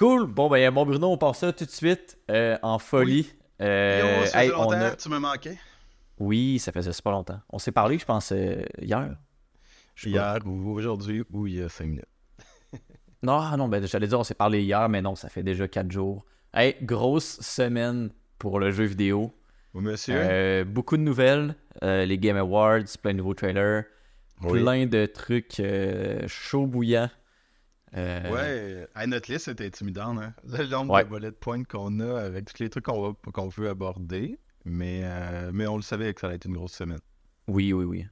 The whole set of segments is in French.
Cool. Bon, ben, bon, Bruno, on passe ça tout de suite euh, en folie. Euh, Yo, ça hey, fait on longtemps, a- tu me manquais. Oui, ça faisait super longtemps. On s'est parlé, je pense, euh, hier. Je sais pas. Hier ou aujourd'hui ou il y a 5 minutes. Non, ah non, ben, j'allais dire on s'est parlé hier, mais non, ça fait déjà quatre jours. Hey, grosse semaine pour le jeu vidéo. Oui, monsieur. Euh, beaucoup de nouvelles, euh, les Game Awards, plein de nouveaux trailers, Oui. plein de trucs euh, chauds bouillants. Euh, Ouais, à notre liste, c'était intimidant. Hein? Le nombre Ouais. de bullet points qu'on a avec tous les trucs qu'on va- qu'on veut aborder. Mais, euh, mais on le savait que ça allait être une grosse semaine. Oui, oui, oui.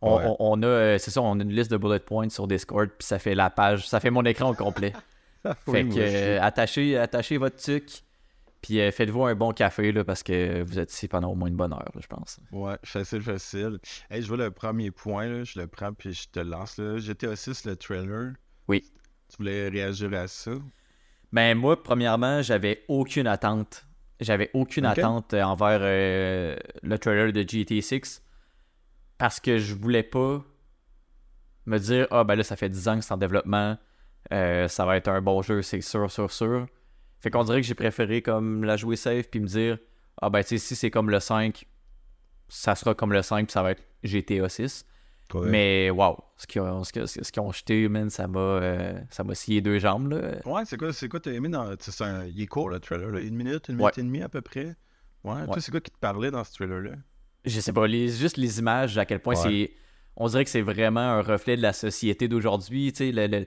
On, Ouais. on- on a, euh, c'est ça, on a une liste de bullet points sur Discord, puis ça fait la page, ça fait mon écran au complet. fait Oui, que euh, attachez, attachez votre tuc, puis faites-vous un bon café, là, parce que vous êtes ici pendant au moins une bonne heure, là, je pense. Ouais, facile, facile. Hey, je vois le premier point, là, je le prends puis je te lance. Là. GTA 6, le trailer. Oui. Tu voulais réagir à ça? Ben moi, premièrement, j'avais aucune attente. J'avais aucune attente euh, envers euh, le trailer de GTA 6 parce que je voulais pas me dire ah ben là ça fait 10 ans que c'est en développement, euh, ça va être un bon jeu, c'est sûr, sûr, sûr. Fait qu'on dirait que j'ai préféré comme la jouer safe puis me dire ah ben tu sais si c'est comme le 5, ça sera comme le 5 puis ça va être GTA 6. Mais waouh, ce qu'ils ont, ce ont jeté, man, ça m'a euh, ça m'a scié deux jambes là. Ouais, c'est quoi, c'est quoi t'as aimé dans. c'est un... Il est court le trailer, là. Une minute, une Ouais. minute et demie à peu près. Ouais, Ouais. toi, c'est quoi qui te parlait dans ce trailer-là? je sais pas, les, juste les images, à quel point Ouais. c'est. On dirait que c'est vraiment un reflet de la société d'aujourd'hui, tu sais, le-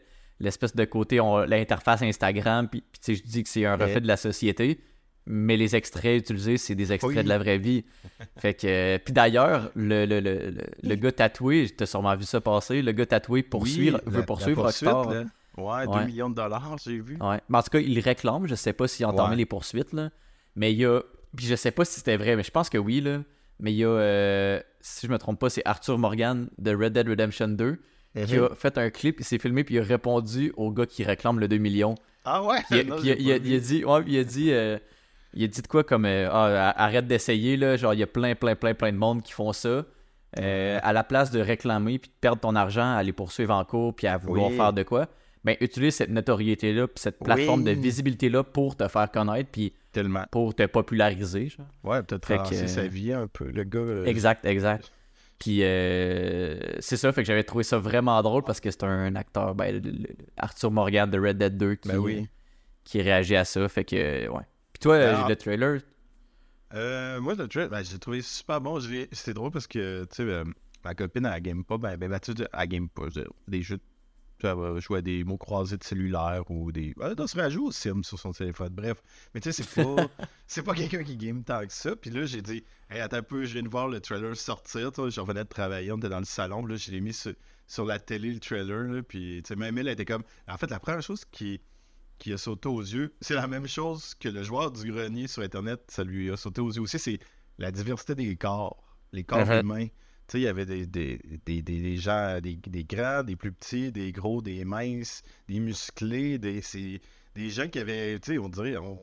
de côté, l'interface Instagram, puis puis, tu sais, je dis que c'est un reflet de la société, mais les extraits utilisés, c'est des extraits Oui. de la vraie vie. fait que. euh, puis d'ailleurs, le, le, le, le- gars tatoué, t'as sûrement vu ça passer, le gars tatoué poursuivre, Oui, veut la- poursuivre la Rockstar. là. Ouais, Ouais. 2 millions de dollars, j'ai vu. Ouais. Mais en tout cas, il réclame. Je sais pas s'il a entamé Ouais. les poursuites, là. Mais il y a. Puis je sais pas si c'était vrai, mais je pense que oui, là. Mais il y a. euh, Si je me trompe pas, c'est Arthur Morgan de Red Dead Redemption 2 qui Mhm. a fait un clip, il s'est filmé, puis il a répondu au gars qui réclame le 2 millions. Ah ouais? Puis, il a- Non, puis il a- j'ai il a, pas il a vu. dit. Ouais, il a dit. euh, il a dit de quoi comme. euh, Ah, arrête d'essayer, là. Genre, il y a plein, plein, plein, plein de monde qui font ça. Euh, à la place de réclamer puis de perdre ton argent à les poursuivre en cours puis à vouloir Oui. faire de quoi, ben utilise cette notoriété-là puis cette plateforme de Oui. visibilité-là pour te faire connaître puis Tellement. pour te populariser. genre. Ouais, peut-être Fait que, traverser sa vie un peu. Le gars. euh, Exact, exact. Puis euh, c'est ça, fait que j'avais trouvé ça vraiment drôle parce que c'est un acteur, ben, Arthur Morgan de Red Dead 2 qui, Ben oui. qui réagit à ça. Fait que, ouais. Toi, euh, Alors- le trailer, Euh, moi, le trailer, ben, j'ai trouvé super bon. C'était drôle parce que, tu sais, euh, ma copine, elle game pas. Ben, ben, Mathilde, elle game pas. je des jeux. Tu sais, va jouer à des mots croisés de cellulaire ou des. Elle doit se rajouter au Sim sur son téléphone. Bref. Mais tu sais, c'est pas. c'est pas quelqu'un qui game tant que ça. Puis là, j'ai dit, hey, attends un peu, je viens de voir le trailer sortir. Tu vois, je revenais de travailler, on était dans le salon. puis Là, je l'ai mis sur, sur la télé, le trailer. Là, puis, tu sais, même elle, elle était comme. En fait, la première chose qui qui a sauté aux yeux. C'est la même chose que le joueur du grenier sur Internet, ça lui a sauté aux yeux aussi. C'est la diversité des corps, les corps Mhm. humains. Tu sais, il y avait des, des, des, des, gens, des, des grands, des plus petits, des gros, des minces, des musclés, des, c'est des gens qui avaient, tu sais, on dirait, on-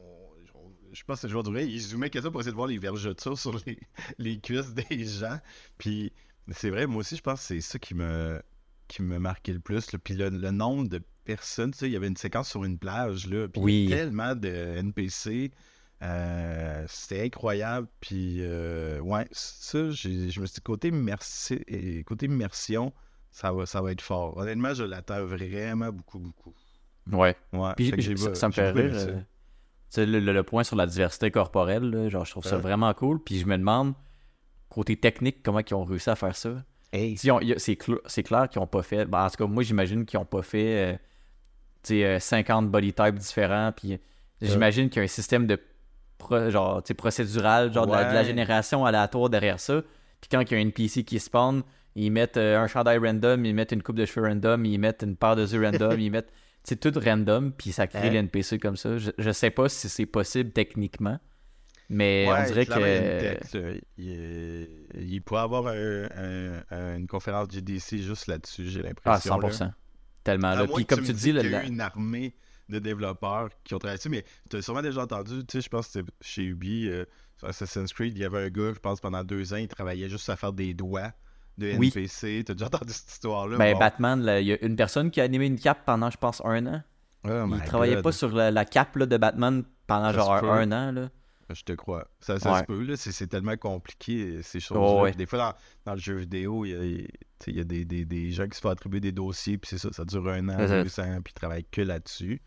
on- je pense que le joueur du grenier, il zoomait que ça pour essayer de voir les vergetures sur les, les cuisses des gens. Puis c'est vrai, moi aussi, je pense que c'est ça qui me, qui me marquait le plus. là. Puis le, le nombre de sais, il y avait une séquence sur une plage, là, puis Oui. tellement de NPC. euh, c'était incroyable. Puis, euh, ouais, ça, je me suis dit, côté, merci, et côté immersion, ça va, ça va être fort. Honnêtement, je l'attends vraiment beaucoup, beaucoup. ouais. Ouais, Puis ça, me fait rire. euh, tu sais, le, le- le point sur la diversité corporelle, là, genre, je trouve ça vraiment cool. Puis je me demande, côté technique, comment ils ont réussi à faire ça? Hey, C'est cl- c'est clair qu'ils n'ont pas fait. ben, en tout cas, moi, j'imagine qu'ils n'ont pas fait euh, tu sais, euh, 50 body types différents. Puis j'imagine qu'il y a un système de pro- genre, procédural, genre de, la, de la Ouais. génération aléatoire derrière ça. Puis quand il y a un NPC qui spawn, ils mettent euh, un chandail random, ils mettent une coupe de cheveux random, ils mettent une paire de yeux random, ils mettent. C'est tout random, puis ça crée Hein? l'NPC comme ça. Je, je sais pas si c'est possible techniquement, mais on Ouais, dirait que. il, il pourrait avoir un- un- un- une conférence GDC juste là-dessus, j'ai Ah, l'impression. là. 100%. Tellement. À Là. Puis comme tu me dis, qu'il y a eu une armée de développeurs qui ont travaillé dessus, mais tu as sûrement déjà entendu, tu sais, je pense que c'était chez Ubi, euh, sur Assassin's Creed, il y avait un gars, je pense, pendant deux ans, il travaillait juste à faire des doigts de Oui. NPC. Tu as déjà entendu cette histoire-là? Ben, Bon. Batman, il y a une personne qui a animé une cape pendant, je pense, un an. Oh il travaillait God. pas sur la, la cape là, de Batman pendant Ça genre un an. Là. Je te crois. Ça, ça Ouais. se peut, là. C'est, tellement compliqué, ces choses-là. Oh, ouais. Des fois, dans, dans le jeu vidéo, il y a, il- y a des, des, des gens qui se font attribuer des dossiers, puis c'est ça, ça dure un an, deux ans, puis ils travaillent que là-dessus.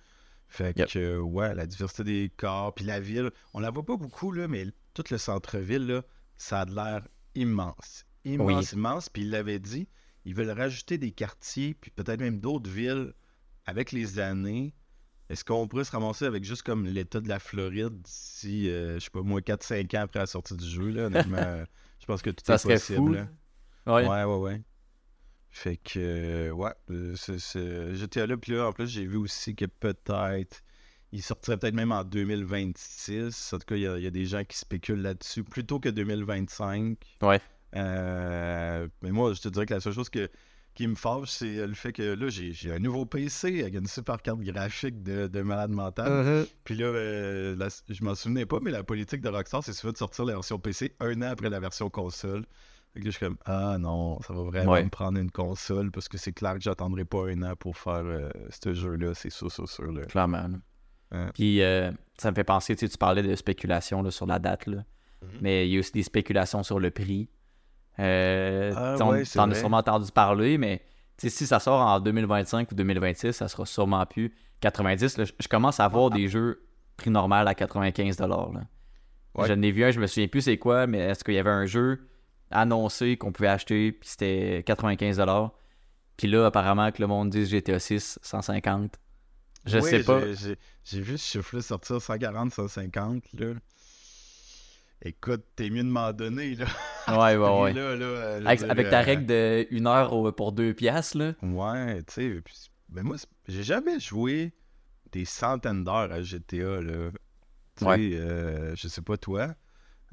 Fait Yep. que, ouais, la diversité des corps, puis la ville, on la voit pas beaucoup, là, mais tout le centre-ville, là, ça a de l'air immense. Immense, immense. Puis il l'avait dit, ils veulent rajouter des quartiers, puis peut-être même d'autres villes avec les années. Est-ce qu'on pourrait se ramasser avec juste comme l'état de la Floride d'ici, euh, je sais pas, moi, 4-5 ans après la sortie du jeu, là, honnêtement, je pense que tout Ça est serait possible. fou. là. Ouais. Ouais, ouais, ouais. Fait que, euh, ouais, euh, c'est- c'est- j'étais là, puis là, en plus, j'ai vu aussi que peut-être, il sortirait peut-être même en 2026. En tout cas, il y, a- il y a des gens qui spéculent là-dessus, plutôt que 2025. Ouais. Euh, mais moi, je te dirais que la seule chose que, qui me fâche, c'est le fait que là, j'ai j'ai un nouveau PC avec une super carte graphique de, de malade mental. Uh-huh. Puis là, euh, la- je m'en souvenais pas, mais la politique de Rockstar, c'est souvent de sortir la version PC un an après la version console. Je suis comme, ah non, ça va vraiment Ouais. me prendre une console parce que c'est clair que j'attendrai pas un an pour faire euh, ce jeu-là, c'est sûr, sûr, sûr. Là. Clairement. Ouais. Puis euh, ça me fait penser, tu sais, tu parlais de spéculation là, sur la date, là. Mhm. mais il y a aussi des spéculations sur le prix. Euh, Ah, ouais, T'en as vrai. sûrement entendu parler, mais si ça sort en 2025 ou 2026, ça sera sûrement plus 90. là. je, commence à voir des jeux prix normal à 95 là. Ouais. Je n'ai vu un, je me souviens plus c'est quoi, mais est-ce qu'il y avait un jeu annoncé qu'on pouvait acheter, puis c'était 95 Puis là, apparemment, que le monde dit GTA 6, 150. Je Oui, sais pas. j'ai- vu ce chiffre-là sortir 140, 150. Là. Écoute, t'es mieux de m'en donner. Là. Ouais, ouais, ouais. Là, là, Avec, dire, avec ta euh, règle de 1 heure pour 2 piastres, là. Ouais, tu sais, ben moi, j'ai jamais joué des centaines d'heures à GTA, là. Tu sais, Ouais. euh, je sais pas toi,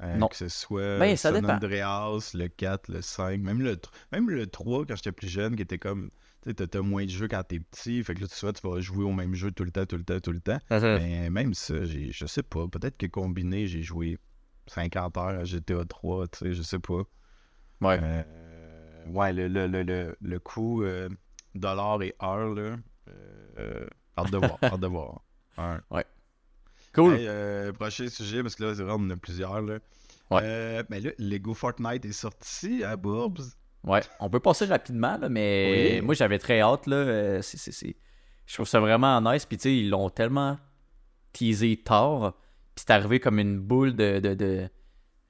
euh, Non. que ce soit Ben, ça San dépend. Andreas, le 4, le 5, même le, même le 3 quand j'étais plus jeune, qui était comme, tu sais, t'as- moins de jeux quand t'es petit, fait que là, tu vois, tu vas jouer au même jeu tout le temps, tout le temps, tout le temps. Mais même ça, j'ai- je sais pas, peut-être que combiné, j'ai joué 50 heures à GTA 3, tu sais, je sais pas. Ouais. Euh, ouais, le, le, le, le, le coût euh, dollar et heure, là. euh, hâte de voir, hâte de voir. Ouais. Cool. Hey, euh, prochain sujet, parce que là, c'est vrai, on en a plusieurs, là. Ouais. Euh, mais là, Lego Fortnite est sorti à Bourbs. Ouais, on peut passer rapidement, là, mais Oui. moi j'avais très hâte. Là, euh, Je trouve ça vraiment nice. Puis tu sais, ils l'ont tellement teasé tard. Puis c'est arrivé comme une boule de. de, de-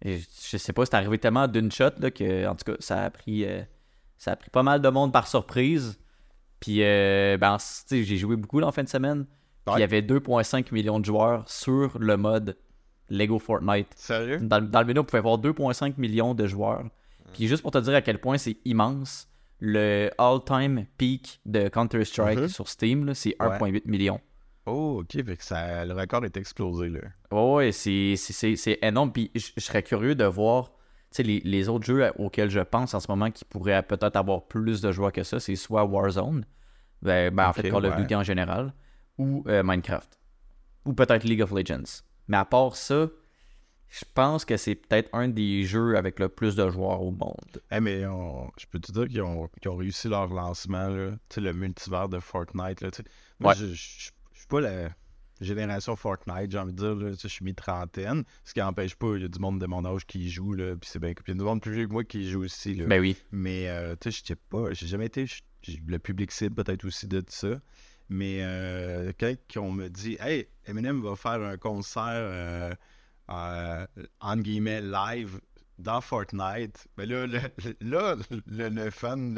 Je sais pas, c'est arrivé tellement d'une shot là, que, en tout cas, ça a pris. euh, Ça a pris pas mal de monde par surprise. Puis, euh, ben, tu sais, j'ai joué beaucoup là, en fin de semaine. Puis il y avait 2,5 millions de joueurs sur le mode Lego Fortnite. Sérieux? Dans, le- dans le menu, on pouvait voir 2,5 millions de joueurs. Puis juste pour te dire à quel point c'est immense, le all-time peak de Counter-Strike Mhm. sur Steam, c'est 1,8 million. Oh, ok, fait que ça, le record est explosé, là. Ouais, ouais, c'est- énorme. Puis je serais curieux de voir tu sais, les, les autres jeux auxquels je pense en ce moment qui pourraient peut-être avoir plus de joueurs que ça. C'est soit Warzone, ben, ben, en fait Call of. Duty en général, ou euh, Minecraft. Ou peut-être League of Legends. Mais à part ça, je pense que c'est peut-être un des jeux avec le plus de joueurs au monde. Eh, mais on- je peux te dire qu'ils ont, ont réussi leur lancement, là. Tu sais, le multivers de Fortnite, là. sais. Moi, Ouais. je, je, je- je suis pas la génération Fortnite, j'ai envie de dire, là. Tu sais, je suis mi-trentaine. Ce qui n'empêche pas, il y a du monde de mon âge qui y joue, là. Puis c'est bien. Il y a du monde plus vieux que moi qui joue aussi, là. Ben oui. Mais, euh, tu sais, j'étais pas. J'ai jamais été. Le public cible, peut-être aussi de ça. Mais euh, quand on me dit, hey, Eminem va faire un concert, euh, euh, entre guillemets, live dans Fortnite, ben là, le, le- là, le, le fan,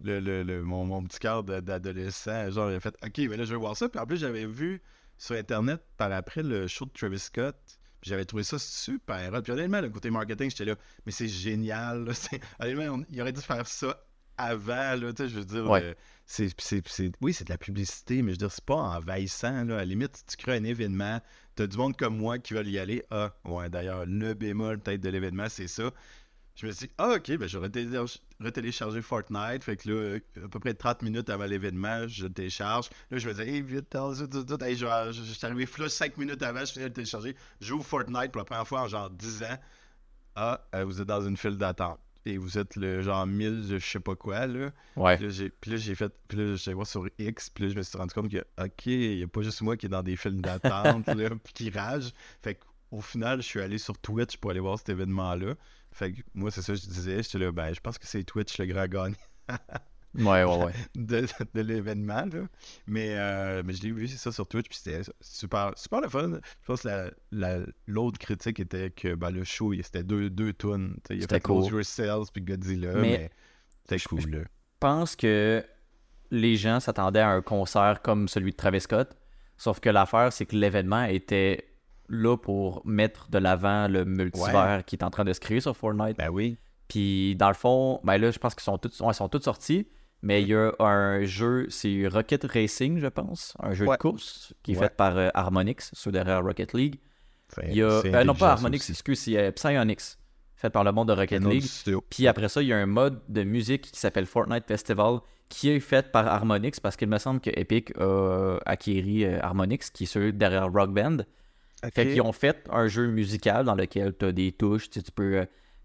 le, le- le- mon, mon petit cœur d'adolescent, genre, il a fait, ok, mais là, je vais voir ça. Puis en plus, j'avais vu sur Internet par après le show de Travis Scott. J'avais trouvé ça super hot. Puis honnêtement, le côté marketing, j'étais là, mais c'est génial. là. Honnêtement, on- il aurait dû faire ça avant, là, tu sais, je veux dire, Ouais. C'est, oui, c'est de la publicité, mais je veux dire, c'est pas envahissant, là. À la limite, tu crées un événement, t'as du monde comme moi qui veulent y aller. Ah, ouais, d'ailleurs, le bémol peut-être de l'événement, c'est ça. Je me suis dit, ah, ok, ben, je vais Fortnite. Fait que là, à peu près 30 minutes avant l'événement, je le télécharge. Là, je me dis, hey, vite, je suis arrivé flush 5 minutes avant, je finis de le télécharger. J'ouvre Fortnite pour la première fois en genre 10 ans. Ah, euh, vous êtes dans une file d'attente. Et vous êtes le genre 1000 je sais pas quoi, là. Ouais. Puis là, j'ai, j'ai fait, puis là, voir sur X, puis là, je me suis rendu compte que, ok, il n'y a pas juste moi qui est dans des films d'attente, là, puis qui rage. Fait qu'au final, je suis allé sur Twitch pour aller voir cet événement-là. Fait que moi, c'est ça que je disais. J'étais là, ben, je pense que c'est Twitch le grand gagnant Ouais, ouais, ouais. de, de l'événement. Mais, euh, mais je l'ai vu, c'est ça, sur Twitch, puis c'était super, super le fun. Je pense que la- la- l'autre critique était que ben, le show, c'était deux, deux tunes. Il a C'était fait Close cool. Yourselves puis Godzilla, Mais- mais, c'était cool, je- pense que les gens s'attendaient à un concert comme celui de Travis Scott. Sauf que l'affaire, c'est que l'événement était là pour mettre de l'avant le multivers qui est en train de se créer sur Fortnite. Ben oui. Puis dans le fond, ben là, je pense qu'ils sont tous, ouais, ils sont tous sortis. Mais il y a un jeu, c'est Rocket Racing, je pense, un jeu Ouais. de course qui est Ouais. fait par euh, Harmonix, ceux derrière Rocket League. Il y a, euh, non pas Harmonix, excuse, c'est euh, Psyonix, fait par le monde de Rocket League. Puis après ça, il y a un mode de musique qui s'appelle Fortnite Festival qui est fait par Harmonix parce qu'il me semble que Epic a acquéri euh, Harmonix qui est ceux derrière Rock Band. Fait qu'ils ont fait un jeu musical dans lequel tu as des touches, tu, peux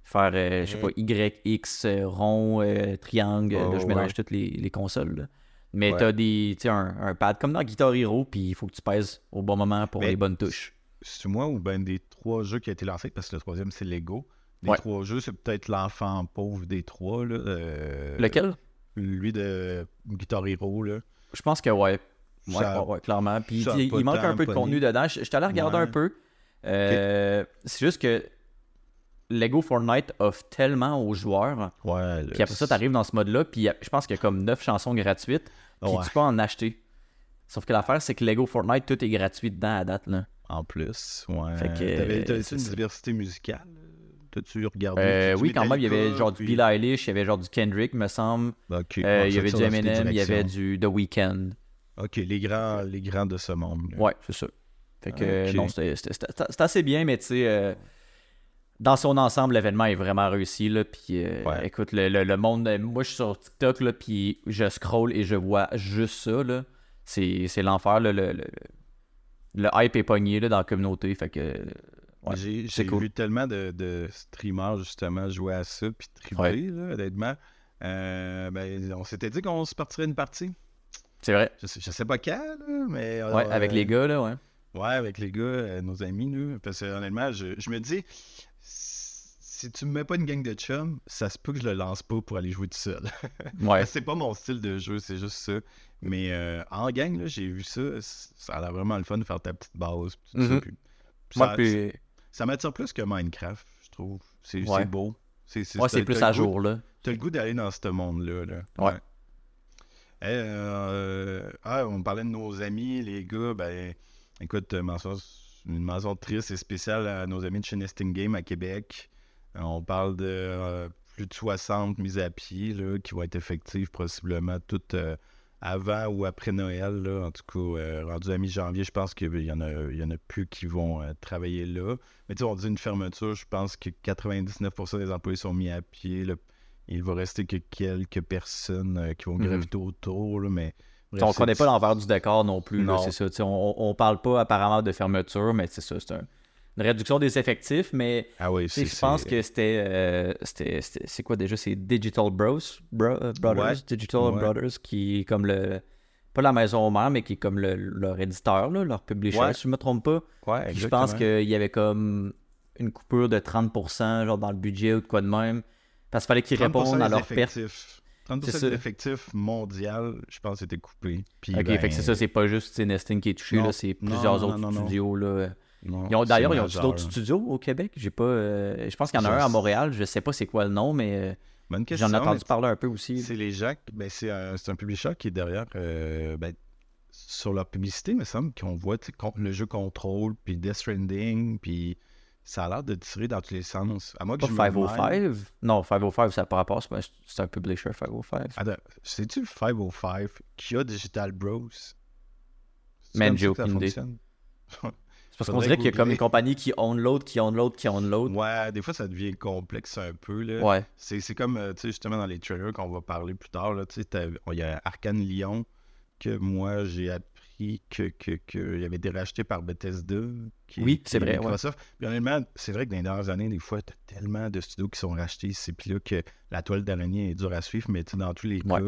faire, euh, je sais pas, Y, X, euh, rond, euh, triangle, là, je ouais. mélange toutes les, les consoles. là. Mais Ouais. tu as des, un, un pad comme dans Guitar Hero, puis il faut que tu pèses au bon moment pour Mais- les bonnes touches. C'est moi ou ben des trois jeux qui a été lancés, parce que le troisième, c'est Lego. Ouais. trois jeux, c'est peut-être l'enfant pauvre des trois, là. euh, Lequel? Lui de Guitar Hero, là. Je pense que ouais. Ouais, Ça- ouais, ouais, clairement. Puis il manque un peu de contenu dedans. Je, je t'allais regarder un peu. Euh, C'est juste que Lego Fortnite offre tellement aux joueurs. Ouais. Puis après ça, t'arrives dans ce mode-là. Puis a- je pense qu'il y a comme 9 chansons gratuites. Puis Ouais. tu peux en acheter. Sauf que l'affaire, c'est que Lego Fortnite, tout est gratuit dedans à date. Là. En plus, ouais. Fait que, T'avais- euh, T'avais-tu une diversité musicale? T'as-tu regardé? Euh, oui, quand même, il y avait genre du Billie Eilish, il y avait genre du Kendrick, me semble. Ok, Euh, ouais, il y avait du Eminem, il y avait du The Weeknd. Ok, les grands, les grands de ce monde. là. Ouais, c'est ça. Fait que non, c'était assez bien, mais tu sais, euh, dans son ensemble, l'événement est vraiment réussi. Là, puis euh, Ouais. écoute, le, le- le monde, euh, moi je suis sur TikTok, là, puis je scroll et je vois juste ça. Là. C'est, c'est l'enfer. là, le, le, le hype est pogné là, dans la communauté. Fait que. ouais, j'ai c'est j'ai cool. vu tellement de, de streamers justement jouer à ça puis triper, Ouais. là, honnêtement. Euh, ben, on s'était dit qu'on se partirait une partie. C'est vrai. Je sais, je sais pas quand, là, mais. Ouais, euh, avec les gars, là, ouais. Ouais, avec les gars, euh, nos amis, nous. Parce que honnêtement, je, je me dis, si tu me mets pas une gang de chums, ça se peut que je le lance pas pour aller jouer tout seul. Ouais. C'est pas mon style de jeu, c'est juste ça. Mais euh, en gang, là, j'ai vu ça. Ça a l'air vraiment le fun de faire ta petite base. ça, Mhm. puis- puis Moi, ça, puis- ça m'attire plus que Minecraft, je trouve. C'est Ouais. beau. C'est ouais, plus à jour, là. T'as le goût d'aller dans ce monde-là. Là. Ouais. Eh, euh, ah, on parlait de nos amis, les gars. Ben, écoute, mention- une mention triste et spéciale à nos amis de chez Nesting Game à Québec. On parle de euh, plus de 60 mises à pied là, qui vont être effectives possiblement toutes euh, avant ou après Noël. là. En tout cas, euh, rendu à mi-janvier, je pense qu'il y, en a- il y en a plus qui vont travailler là. Mais tu sais, on dit une fermeture, je pense que 99% des employés sont mis à pied. là. Il va rester que quelques personnes qui vont Mhm. graviter autour, là, mais... bref, on c'est- connaît pas l'envers du décor non plus, là, Non. c'est ça. On, on parle pas apparemment de fermeture, mais c'est ça. C'est un- une réduction des effectifs, mais Ah oui, je pense que c'était. euh, c'était- c'est quoi déjà? C'est Digital Bros, Bro- euh, Brothers? Ouais. Digital Ouais. Brothers, qui est comme le. Pas la maison mère, mais qui est comme le- leur éditeur, là, leur publisher, Ouais. si je me trompe pas. Ouais, je pense qu'il y avait comme une coupure de 30% genre dans le budget ou de quoi de même. Parce qu'il fallait qu'ils 30% répondent à leurs pertes. effectifs. 30% C'est ça. des effectifs mondial, je pense, c'était coupé. Puis, Ok, ben, fait que c'est ça, c'est pas juste Nesting qui est touché, c'est plusieurs non, autres non, non. studios. Là. D'ailleurs, ils ont d'autres studios au Québec. J'ai pas. euh, je pense qu'il y en a un à Montréal. Je sais pas c'est quoi le nom, mais euh, Bonne j'en ai entendu parler un peu aussi. C'est les gens, ben, c'est un, publisher qui est derrière, euh, ben, sur leur publicité, il me semble qu'on voit le jeu Control, puis Death Stranding, puis ça a l'air de tirer dans tous les sens. À que Pas je me mêle. 505 Non, 505, ça n'a pas rapport, c'est pas- c'est un publisher 505. Attends, c'est-tu le 505 qui a Digital Bros? C'est Man, j'ai aucune idée. parce qu'on dirait qu'il y a comme une compagnie qui own l'autre, qui own l'autre, qui own l'autre. Ouais, des fois, ça devient complexe un peu, là. Ouais. C'est c'est comme, euh, tu sais, justement, dans les trailers qu'on va parler plus tard, tu sais, il y a Arcane Lyon que moi, j'ai appris qu'il que, que, avait été racheté par Bethesda. oui, c'est vrai. Microsoft. Puis honnêtement, c'est vrai que dans les dernières années, des fois, tu as tellement de studios qui sont rachetés ici, puis là, que la toile d'araignée est dure à suivre, mais dans tous les cas,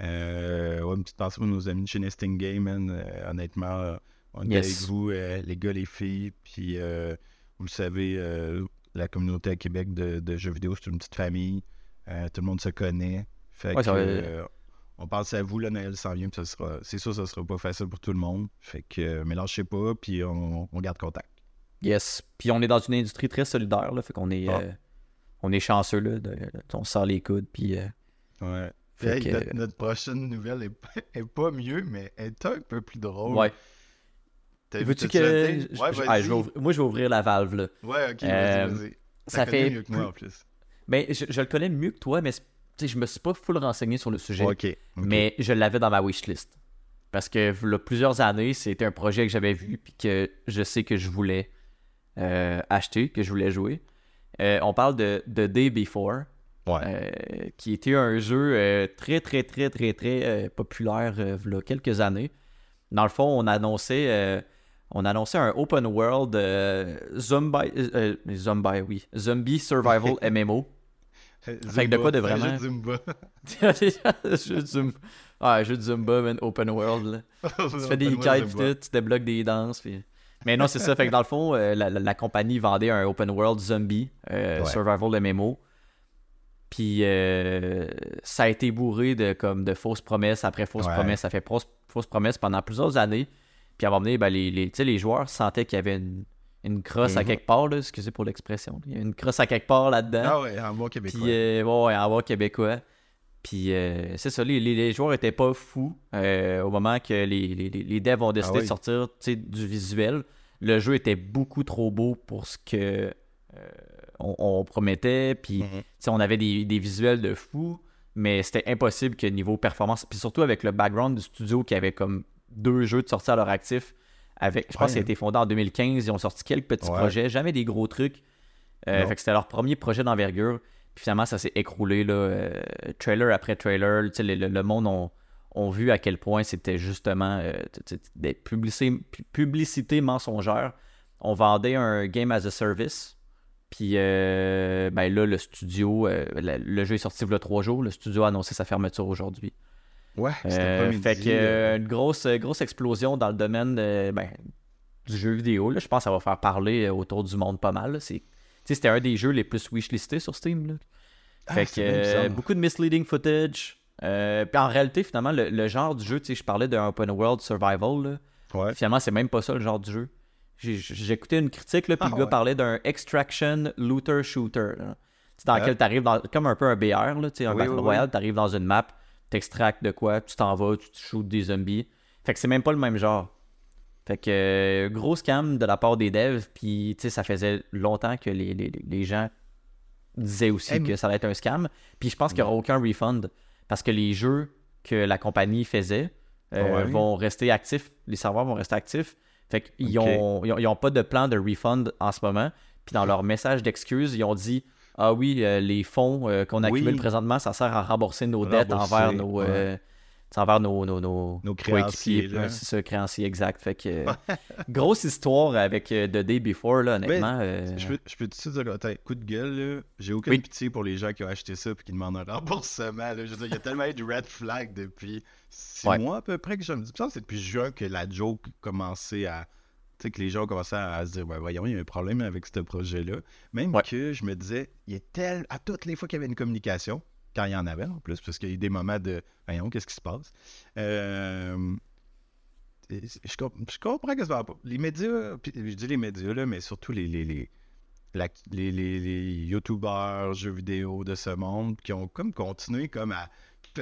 euh, ouais, une petite pensée pour nos amis de chez Nesting Game, euh, honnêtement, on est avec vous, euh, les gars, les filles, puis vous le savez, la communauté à Québec de, jeux vidéo, c'est une petite famille. tout le monde se connaît. Fait que, on pense à vous, le Noël s'en vient, c'est sûr, ça sera pas facile pour tout le monde. Fait que, euh, mais lâchez pas, puis on, garde contact. Yes. Puis on est dans une industrie très solidaire, là, fait qu'on est, ah. euh, on est chanceux, là, on sort les coudes, puis... Euh, ouais. notre, prochaine nouvelle est, pas mieux, mais est un peu plus drôle. Ouais. Veux-tu que... moi, je vais ouvrir la valve, là. Ouais, ok, vas-y, vas-y. Ça, fait mieux que moi, en plus. Ben, je, je, le connais mieux que toi, mais je me suis pas full renseigné sur le sujet, mais je l'avais dans ma wishlist. Parce que là, plusieurs années, c'était un projet que j'avais vu puis que je sais que je voulais euh, acheter, que je voulais jouer. Euh, on parle de The Day Before, euh, qui était un jeu très, très, très, très, très populaire il y a quelques années. Dans le fond, on annonçait, on annonçait un open world zombie, zombie, oui, zombie survival MMO. Fait que de quoi de vraiment? Jeu de Zumba. jeu de Zumba. Ah, jeu de Zumba, man, open world. tu fais des kites, tu débloques des danses. Puis... Mais non, c'est ça. Fait que dans le fond, euh, la, compagnie vendait un open world zombie, euh, survival MMO. Puis euh, ça a été bourré de, comme, de fausses promesses après fausses promesses. Ça fait fausses promesses pendant plusieurs années. Puis à un moment donné, ben, les, les, les joueurs sentaient qu'il y avait une une crosse à mhm. quelque part, là, excusez pour l'expression. Il y a une crosse à quelque part là-dedans. Ah ouais, en bois québécois. Puis, euh, ouais, en bois québécois. Puis, euh, c'est ça, les, les, joueurs étaient pas fous euh, au moment que les, les, les devs ont décidé ah de sortir du visuel. Le jeu était beaucoup trop beau pour ce que on, promettait. Puis, mhm. on avait des, des, visuels de fou, mais c'était impossible que niveau performance, puis surtout avec le background du studio qui avait comme deux jeux de sortie à leur actif, avec, je pense qu'il a été fondé en 2015. Ils ont sorti quelques petits projets, jamais des gros trucs. Euh, fait que c'était leur premier projet d'envergure. Puis finalement, ça s'est écroulé, là, euh, trailer après trailer. Le, le, monde ont, vu à quel point c'était justement euh, des publicités, mensongères. On vendait un game as a service. Puis ben là, le studio, le, jeu est sorti il y a trois jours. Le studio a annoncé sa fermeture aujourd'hui. Ouais, euh, Fait que euh, une grosse, grosse explosion dans le domaine ben, du jeu vidéo. Là. Je pense que ça va faire parler euh, autour du monde pas mal. C'était un des jeux les plus wishlistés sur Steam. Là. Ah, fait que beaucoup de misleading footage. puis en réalité, finalement, le, genre du jeu, je parlais d'un open world survival. Là. Finalement, c'est même pas ça le genre du jeu. J'ai écouté une critique, là, puis le ah, gars parlait d'un extraction looter shooter. Dans lequel tu arrives comme un peu un BR, là, un Battle Royale, tu arrives dans une map, t'extractes de quoi, tu t'en vas, tu te shoots des zombies. Fait que c'est même pas le même genre. Fait que euh, gros scam de la part des devs, puis tu sais, ça faisait longtemps que les, les, les gens disaient aussi que ça allait être un scam. Puis je pense qu'il n'y aura aucun refund parce que les jeux que la compagnie faisait euh, vont rester actifs, les serveurs vont rester actifs. Fait qu'ils n'ont ils ont, pas de plan de refund en ce moment. Puis dans leur message d'excuse, ils ont dit ah oui, euh, les fonds euh, qu'on accumule présentement, ça sert à rembourser nos dettes envers nos, euh, envers nos, nos, nos, créanciers. c'est ça, créanciers, exact. Fait que, grosse histoire avec The Day Before, là, honnêtement. Je peux, je peux te dire, coup de gueule, j'ai aucune pitié pour les gens qui ont acheté ça et qui demandent un remboursement. Je veux dire, il y a tellement eu de red flag depuis six mois à peu près que je me dis, c'est depuis juin que la joke commençait à sais, que les gens commençaient à, se dire, voyons, il y a un problème avec ce projet-là. Même que je me disais, il y a tel, à toutes les fois qu'il y avait une communication, quand il y en avait en plus, parce qu'il y a eu des moments de, voyons, qu'est-ce qui se passe? Euh, je, comprends que ça va pas. Les médias, je dis les médias, là, mais surtout les, les, les les, les, les, youtubeurs, jeux vidéo de ce monde qui ont comme continué comme à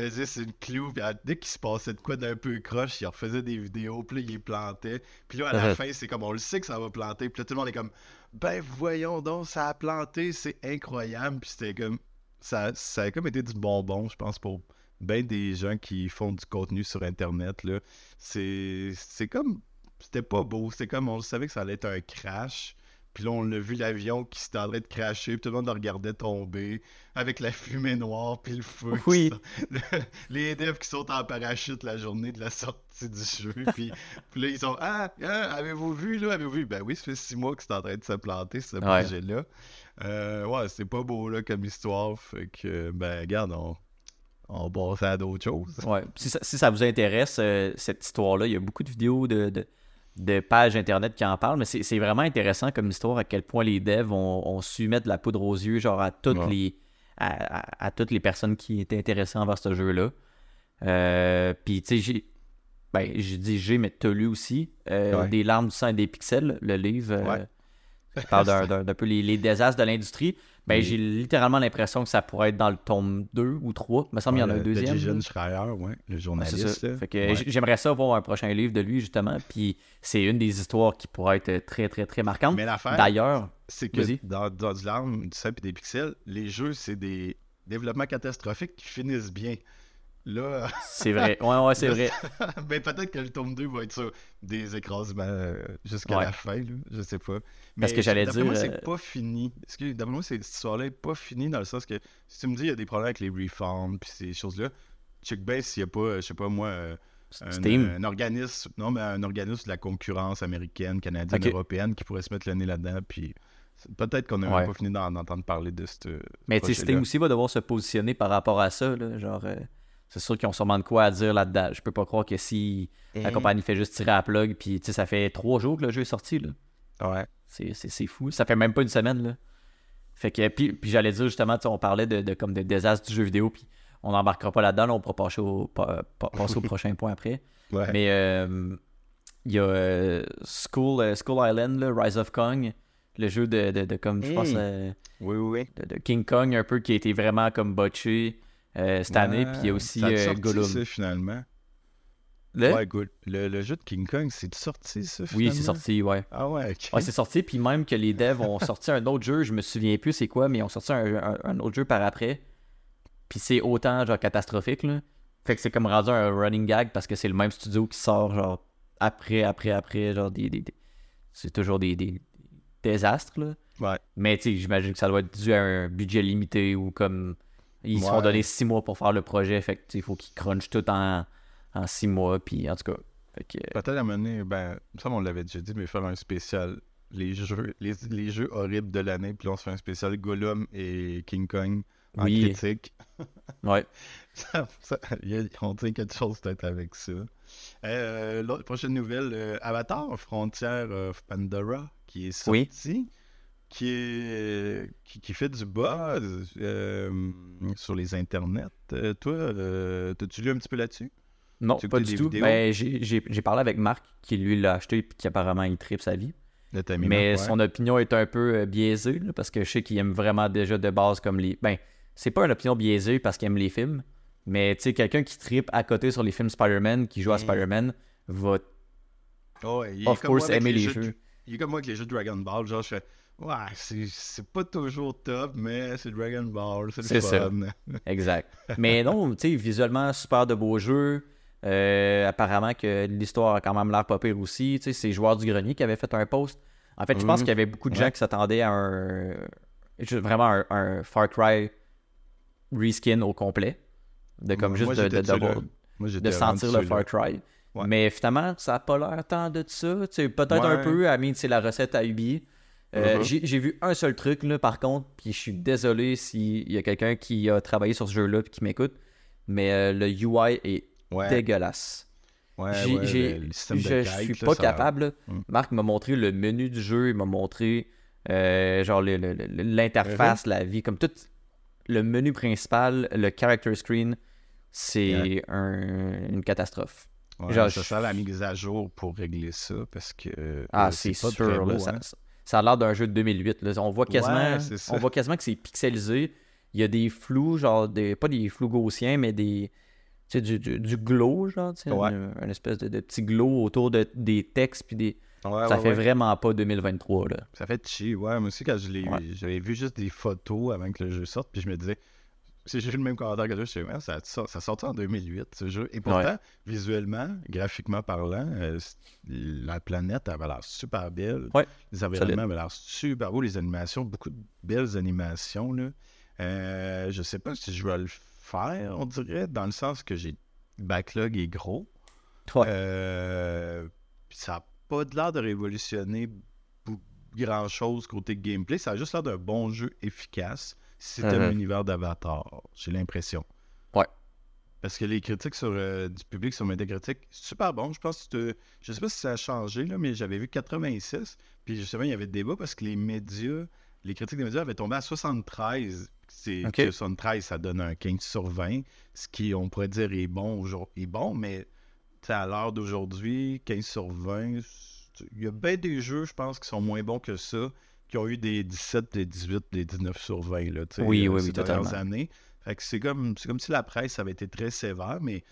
faisait sur une clou, puis dès qu'il se passait de quoi d'un peu croche, il refaisait des vidéos, puis là, il plantait. Puis là, à la fin, c'est comme on le sait que ça va planter, puis là, tout le monde est comme ben voyons donc, ça a planté, c'est incroyable. Puis c'était comme ça, ça a comme été du bonbon, je pense, pour ben des gens qui font du contenu sur Internet. là. C'est comme. C'était pas beau. C'était comme on savait que ça allait être un crash. Puis là, on a vu l'avion qui s'était en train de cracher, puis tout le monde le regardait tomber, avec la fumée noire, puis le feu. Oui. les devs qui sont en parachute la journée de la sortie du jeu. Puis, puis là, ils sont Ah, ah, avez-vous vu, là? Avez-vous vu? Ben oui, ça fait six mois que c'est en train de se planter, ce Ouais. projet-là. Euh, ouais, c'est pas beau, là, comme histoire. Fait que, ben, regarde, on, on passe à d'autres choses. Ouais. Si, ça, si ça vous intéresse, euh, cette histoire-là, il y a beaucoup de vidéos de, de, de pages internet qui en parlent, mais c'est vraiment intéressant comme histoire à quel point les devs ont, ont su mettre la poudre aux yeux, genre à toutes Ouais. les à, à- à toutes les personnes qui étaient intéressées envers ce jeu-là. Euh, Puis tu sais, j'ai ben j'ai dit j'ai, mais t'as lu aussi euh, Ouais. Des larmes, du sang et des pixels, le livre euh, Ouais. qui parle d'un- peu les, les désastres de l'industrie. Ben j'ai littéralement l'impression que ça pourrait être dans le tome 2 ou 3. Il me semble qu'il y en a un deuxième. de Jason. Schreier, ouais, le journaliste. Fait que Ouais. j'aimerais ça voir un prochain livre de lui, justement. Puis c'est une des histoires qui pourrait être très, très, très marquante. Mais l'affaire, D'ailleurs, c'est que dans, dans du larme, du sang et des pixels, les jeux, c'est des développements catastrophiques qui finissent bien. Là, c'est vrai. Ouais, ouais, c'est vrai. ben peut-être que le tome 2 va être ça, des écrasements euh, jusqu'à Ouais. la fin, là, je sais pas. Parce que j'allais d'après dire, moi, euh, c'est pas fini. D'après moi, cette histoire-là est pas finie dans le sens que si tu me dis il y a des problèmes avec les refunds puis ces choses-là, check bien s'il y a pas, euh, je sais pas moi, euh, un, Steam. un organisme, non mais un organisme de la concurrence américaine, canadienne, européenne qui pourrait se mettre le nez là-dedans puis peut-être qu'on n'a Ouais. pas fini d'en entendre parler de ce Mais Steam aussi va devoir se positionner par rapport à ça. Là. Genre, euh, c'est sûr qu'ils ont sûrement de quoi à dire là-dedans. Je peux pas croire que si la compagnie fait juste tirer à la plug, puis tu sais, ça fait trois jours que le jeu est sorti. Là. Ouais. C'est, fou. Ça fait même pas une semaine. Là. Fait que, puis, puis j'allais dire justement, tu sais, on parlait de, de, comme de désastre du jeu vidéo, puis on n'embarquera pas là-dedans. là, on pourra passer au, pa- pa- passer au prochain point après. Ouais. Mais euh, il y a euh, School, euh, School Island, là, Rise of Kong, le jeu de, de, de comme, je pense, Oui, oui, oui. de, de King Kong un peu qui a été vraiment comme botché euh, cette année. Puis il y a aussi Ça euh, sorti, Gollum. ça, finalement. Le- Ouais. Le, le jeu de King Kong, c'est sorti, ça, Oui, finalement? c'est sorti, ouais. Ah ouais, ok. Ouais, c'est sorti, puis même que les devs ont sorti un autre jeu, je me souviens plus c'est quoi, mais ils ont sorti un, un- un autre jeu par après. Puis c'est autant genre catastrophique, là. Fait que c'est comme rendu un running gag parce que c'est le même studio qui sort genre après, après, après, genre des. des- des- C'est toujours des, des- des désastres, là. Ouais. Mais tu sais, j'imagine que ça doit être dû à un budget limité ou comme. Ils se sont Ouais. donné six mois pour faire le projet, fait que il faut qu'ils crunchent tout en, en six mois, puis en tout cas. Que, Peut-être à donné, ben, ça on l'avait déjà dit, mais faire un spécial, les jeux, les, les jeux horribles de l'année, puis on se fait un spécial Gollum et King Kong en Oui. critique. ouais. Ça- ça- il y a- on tient quelque chose peut-être avec ça. Euh, prochaine nouvelle, euh, Avatar, Frontière of Pandora, qui est Oui. Qui, est, qui, qui fait du buzz euh, sur les internets. Euh, toi, euh, t'as-tu lu un petit peu là-dessus? Non, pas du tout. Ben, j'ai- parlé avec Marc, qui lui l'a acheté, puis qui apparemment il tripe sa vie. Tamina, Mais ouais. son opinion est un peu biaisée, là, parce que je sais qu'il aime vraiment déjà de base comme les. Ben, c'est pas une opinion biaisée parce qu'il aime les films, mais tu sais, quelqu'un qui tripe à côté sur les films Spider-Man, qui joue à Mm. Spider-Man, va Oh, ouais, il est of comme moi course avec aimer les de- jeux. Il est comme moi avec les jeux de Dragon Ball. Genre, je fais, ouais, c'est c'est pas toujours top, mais c'est Dragon Ball, c'est le C'est ça. fun. Exact. Mais non, tu sais, visuellement, super de beaux jeux. Euh, apparemment que l'histoire a quand même l'air pas pire aussi. Tu sais, c'est Joueur du Grenier qui avait fait un post. En fait, je pense Mhm. qu'il y avait beaucoup de gens qui s'attendaient à un. Vraiment un, un Far Cry reskin au complet. De comme Moi, juste de, de, Moi, de sentir le Far. Cry. Ouais. Mais finalement, ça n'a pas l'air tant de ça. Tu sais, Peut-être un peu, à c'est la recette à Ubi. Euh, Mhm. j'ai, j'ai vu un seul truc, là, par contre, puis je suis désolé s'il y a quelqu'un qui a travaillé sur ce jeu-là et qui m'écoute, mais euh, le UI est Ouais, dégueulasse. ouais, ouais, le, système de je suis là, pas ça- capable. Mm. Marc m'a montré le menu du jeu, il m'a montré euh, genre l'interface, la vie, comme tout le menu principal, le character screen, c'est un- une catastrophe. Genre, ça je- sert la mise à jour pour régler ça parce que. Ah, c'est pas sûr. très là, beau, ça, hein. ça a l'air d'un jeu de 2008. là. On voit quasiment, Ouais, ça. on voit quasiment que c'est pixelisé. Il y a des flous, genre des, pas des flous gaussiens, mais des, tu sais, du, du, du glow, genre, tu sais, Ouais. un, un espèce de, de petit glow autour de, des textes puis des. Ouais, ça ouais, fait vraiment pas 2023 là. Ça fait chier, ouais. Moi aussi, quand je l'ai j'avais vu juste des photos avant que le jeu sorte, puis je me disais, C'est juste le même commentaire que toi. Je sais, ouais, ça, ça, sortait en 2008, ce jeu. Et pourtant, visuellement, graphiquement parlant, euh, la planète avait l'air super belle. Ouais, Les environnements avaient l'air super beaux. Les animations, beaucoup de belles animations. Là. Euh, je sais pas si je vais le faire, on dirait, dans le sens que j'ai le backlog est gros. Ouais. Euh, ça n'a pas l'air de révolutionner bou- grand-chose côté gameplay. Ça a juste l'air d'un bon jeu efficace si t'aimes Mhm. l'univers d'Avatar, j'ai l'impression. Ouais. Parce que les critiques sur, euh, du public sur Metacritic, c'est super bon. Je pense que je sais pas si ça a changé, là, mais j'avais vu 86. Puis justement, il y avait débat parce que les médias, les critiques des médias avaient tombé à 73. C'est Ok. que 73, ça donne un 15 sur 20, ce qui, on pourrait dire, est bon, est bon mais à l'heure d'aujourd'hui, 15 sur 20, c'est- il y a bien des jeux, je pense, qui sont moins bons que ça, qui ont eu des 17, des 18, des 19 sur 20, là, tu sais, Oui, euh, oui, ces oui, dernières totalement. années. Fait que c'est comme, c'est comme si la presse avait été très sévère, mais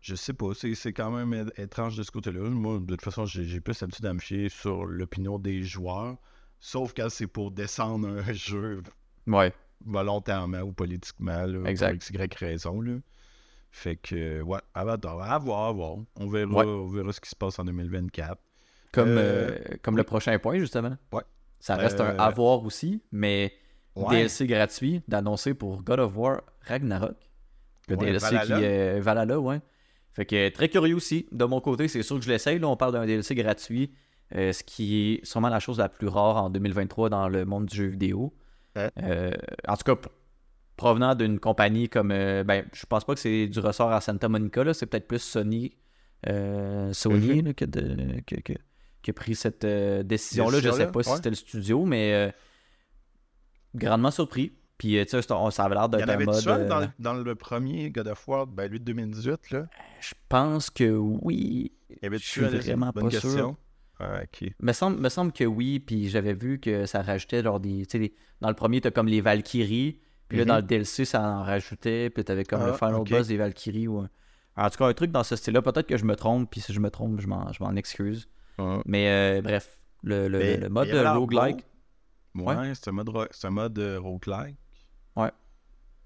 je sais pas, c'est, quand même étrange de ce côté-là. Moi, de toute façon, j'ai, plus l'habitude à me fier sur l'opinion des joueurs, sauf quand c'est pour descendre un jeu Ouais. volontairement ou politiquement, là, Exact. pour X, Y raison, là. Fait que, ouais, Avatar, à voir, à voir. On verra, Ouais. on verra ce qui se passe en 2024. Comme, Euh, euh, comme le prochain point, justement. Ouais. Ça reste un Euh, avoir aussi, mais Ouais. DLC gratuit d'annoncer pour God of War Ragnarok. Le Ouais, DLC Valhalla. qui est Valhalla, ouais. Fait que très curieux aussi. De mon côté, c'est sûr que je l'essaye. Là, on parle d'un DLC gratuit, euh, ce qui est sûrement la chose la plus rare en 2023 dans le monde du jeu vidéo. Ouais. Euh, en tout cas, provenant d'une compagnie comme. euh, ben, je pense pas que c'est du ressort à Santa Monica, là. C'est peut-être plus Sony, Sony Mhm. là, que de- que- que- qui a pris cette euh, décision-là. Je sais pas si c'était le studio, mais euh, grandement surpris. Puis, euh, tu sais, ça avait l'air d'être un mode. dans, le- dans le premier God of War, ben lui de 2018, là. Je pense que oui. Il y avait Je suis vraiment pas question? sûr. Ah, ok. Me semble, me semble que oui, puis j'avais vu que ça rajoutait genre des. Tu sais, les- dans le premier, t'as comme les Valkyries, puis là, Mhm. dans le DLC, ça en rajoutait, puis t'avais comme le Ah, Final ok. Boss des Valkyries. Ou... un- En tout cas, un truc dans ce style-là, peut-être que je me trompe, puis si je me trompe, je m'en excuse. Ah. Mais euh, bref, le, le, Mais le mode roguelike, beau. Ouais, c'est un mode, un mode euh, roguelike. Ouais.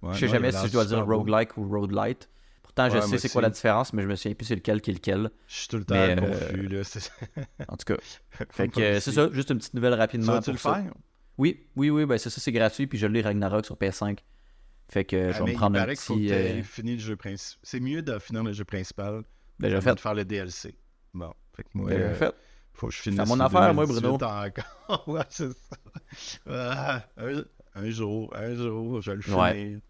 Ouais, je sais non, jamais si je dois dire super beau. roguelike ou roguelite. Pourtant, je sais c'est quoi la différence, mais je me souviens plus c'est lequel qui est lequel. Je suis tout le temps Mais, euh, confus, là. c'est- En tout cas, fait que c'est ça, juste une petite nouvelle Tu rapidement. vas-tu le pour ça. faire? Oui, oui, oui, ben c'est ça, c'est gratuit, puis je l'ai Ragnarok sur PS5. Fait que euh, je Ah, vais me prendre il un petit. euh, fini le jeu principal. C'est mieux de finir le jeu principal avant fait. de faire le DLC. Bon, fait que moi, euh, fait? faut que je finisse C'est mon affaire, moi, 2018 Bruno. encore. ouais, c'est ça. Ah, un, un jour, un jour, je vais le Ouais. finir.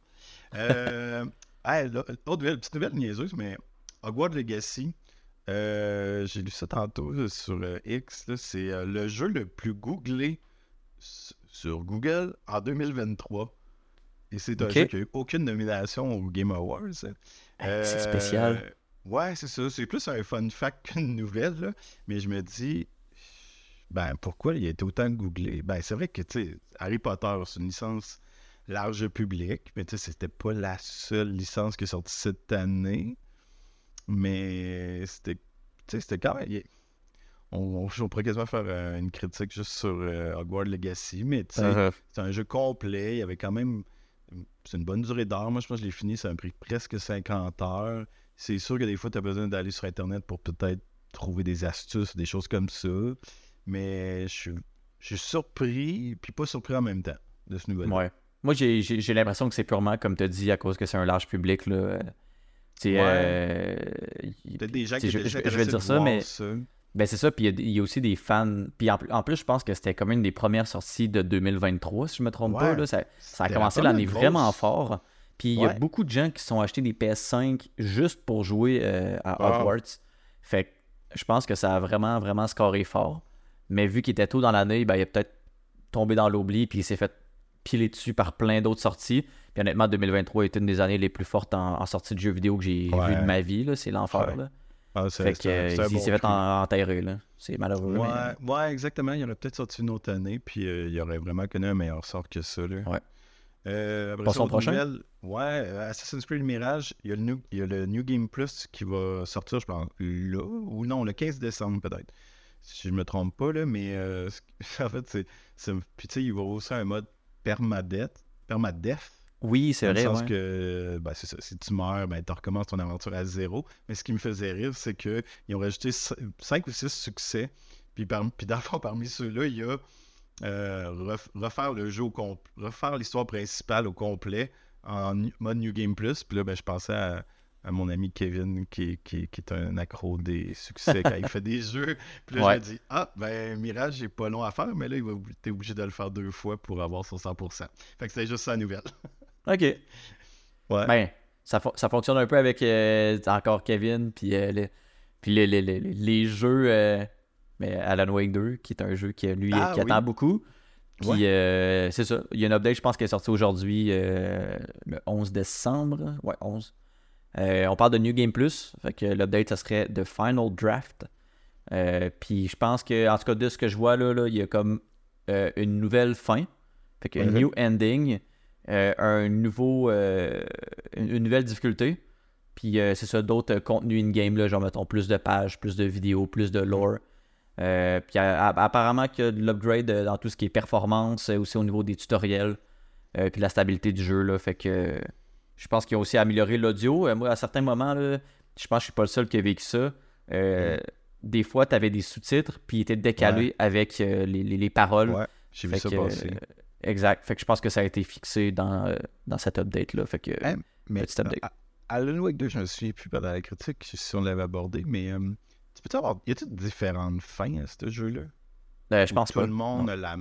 Euh, hey, là, autre petite nouvelle niaiseuse, mais Hogwarts Legacy, euh, j'ai lu ça tantôt là, sur euh, X, c'est euh, le jeu le plus googlé sur Google en 2023. Et c'est un jeu qui n'a eu aucune nomination au Game Awards. C'est Euh, spécial. Ouais, c'est ça. C'est plus un fun fact qu'une nouvelle, là. Mais je me dis, ben, pourquoi il a été autant googlé? Ben, c'est vrai que, tu sais, Harry Potter, c'est une licence large public, mais tu sais, c'était pas la seule licence qui est sortie cette année. Mais c'était, c'était quand même... il- On, on, on pourrait quasiment faire euh, une critique juste sur euh, Hogwarts Legacy, mais tu sais, Uh-huh. c'est un jeu complet. Il y avait quand même. C'est une bonne durée d'heure. Moi, je pense que je l'ai fini. Ça m'a pris presque 50 heures. C'est sûr que des fois, tu as besoin d'aller sur Internet pour peut-être trouver des astuces, des choses comme ça. Mais je suis, je suis surpris, puis pas surpris en même temps de ce nouvel. Ouais. Moi, j'ai, l'impression que c'est purement, comme tu as dit, à cause que c'est un large public. Là. euh, tu Ouais. euh, des gens qui je, vais dire ça, mais ça. ben c'est ça. Puis il y a- il y, a aussi des fans. Puis en, plus- en plus, je pense que c'était comme une des premières sorties de 2023, si je me trompe pas. Là. Ça, ça a commencé la l'année vraiment fort. Puis il y a beaucoup de gens qui se sont achetés des PS5 juste pour jouer euh, à. Hogwarts. Fait que je pense que ça a vraiment, vraiment scoré fort. Mais vu qu'il était tôt dans l'année, ben, il a peut-être tombé dans l'oubli puis il s'est fait piler dessus par plein d'autres sorties. Puis honnêtement, 2023 est une des années les plus fortes en, en sortie de jeux vidéo que j'ai Ouais. vu de ma vie. C'est l'enfer. Ouais. Ah, c'est- Fait que euh, il bon s'est fait en- enterrer. C'est malheureux. Ouais, mais- ouais, exactement. Il aurait peut-être sorti une autre année, puis euh, il aurait vraiment connu un meilleur sort que ça. Là. Ouais. Euh, après Passons ça, au prochain. nouvelle, ouais, euh, Assassin's Creed Mirage, il y, a le new, il y a le New Game Plus qui va sortir, je pense, là, ou non, le 15 décembre peut-être. Si je me trompe pas, là, mais euh, en fait, c'est. Puis tu sais, il va aussi un mode permadeath, permadef. Oui, c'est Dans vrai. le sens ouais. que, ben, c'est ça, si tu meurs, ben, tu recommences ton aventure à zéro. Mais ce qui me faisait rire, c'est qu'ils ont rajouté 5 ou 6 succès. Puis, par, puis dans le fond, parmi ceux-là, il y a euh, ref- refaire le jeu au complet, refaire l'histoire principale au complet en mode New Game Plus. Puis là, ben, je pensais à, à mon ami Kevin, qui, qui- qui est un accro des succès quand il fait des jeux. Puis là, Ouais. je me dis, ah, ben, Mirage, j'ai pas long à faire, mais là, il va t'es obligé de le faire deux fois pour avoir son 100%. Fait que c'est juste la nouvelle. Ok. Ouais. Ben, ça, ça fonctionne un peu avec euh, encore Kevin, puis, euh, les, puis les, les, les, les jeux. Mais Alan Wake 2, qui est un jeu qui, lui, Ah, qui oui. attend beaucoup. Puis Ouais. euh, c'est ça. Il y a une update, je pense, qui est sortie aujourd'hui, euh, le 11 décembre. Ouais, 11. Euh, on parle de New Game Plus. Fait que l'update, ça serait The Final Draft. Puis je pense que, en tout cas, de ce que je vois là, là, il y a comme une nouvelle fin. Fait que Mhm. new ending. un nouveau, une, nouvelle difficulté. Puis c'est ça, d'autres contenus in-game, là, genre mettons plus de pages, plus de vidéos, plus de lore. Euh, puis apparemment qu'il y a de l'upgrade euh, dans tout ce qui est performance, euh, aussi au niveau des tutoriels, euh, puis la stabilité du jeu. Là, fait que je pense qu'ils ont aussi amélioré l'audio. Moi, à certains moments, là, je pense que je suis pas le seul qui a vécu ça. Euh, Des fois, tu avais des sous-titres, puis ils étaient décalés avec les, les- les paroles. Ouais, j'ai vu ça que, passer. exact. Fait que je pense que ça a été fixé dans, dans cette update-là. Fait que, Hein? Mais update. à- Alan Wake 2, je me souviens plus pendant la critique si on l'avait abordé, mais tu peux avoir. Y a-t-il différentes fins à ce jeu-là? Euh, je pense tout pas. le monde a la,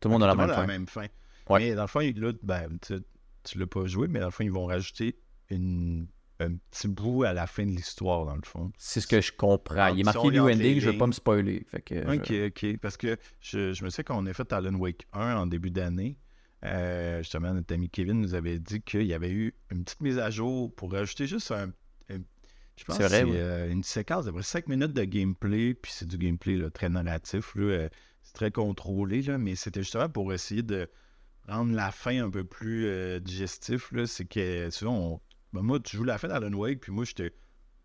Tout le monde a la même fin. même fin. Ouais. Mais dans le fond, là, ben, tu, tu l'as pas joué, mais dans le fond, ils vont rajouter une, un petit bout à la fin de l'histoire, dans le fond. C'est ce que je comprends. Il est marqué New Ending, je veux pas me spoiler. Fait que, Ok, je- ok. Parce que je, je me souviens qu'on a fait Alan Wake 1 en début d'année. Euh, justement, notre ami Kevin nous avait dit qu'il y avait eu une petite mise à jour pour rajouter juste un. Je pense que c'est oui. euh, une séquence près 5 minutes de gameplay, puis c'est du gameplay là, très narratif. euh, c'est très contrôlé, là, mais c'était justement pour essayer de rendre la fin un peu plus euh, digestif. C'est que souvent, on- ben, moi, tu joues la fin d'Alan Wake, puis moi, j'étais.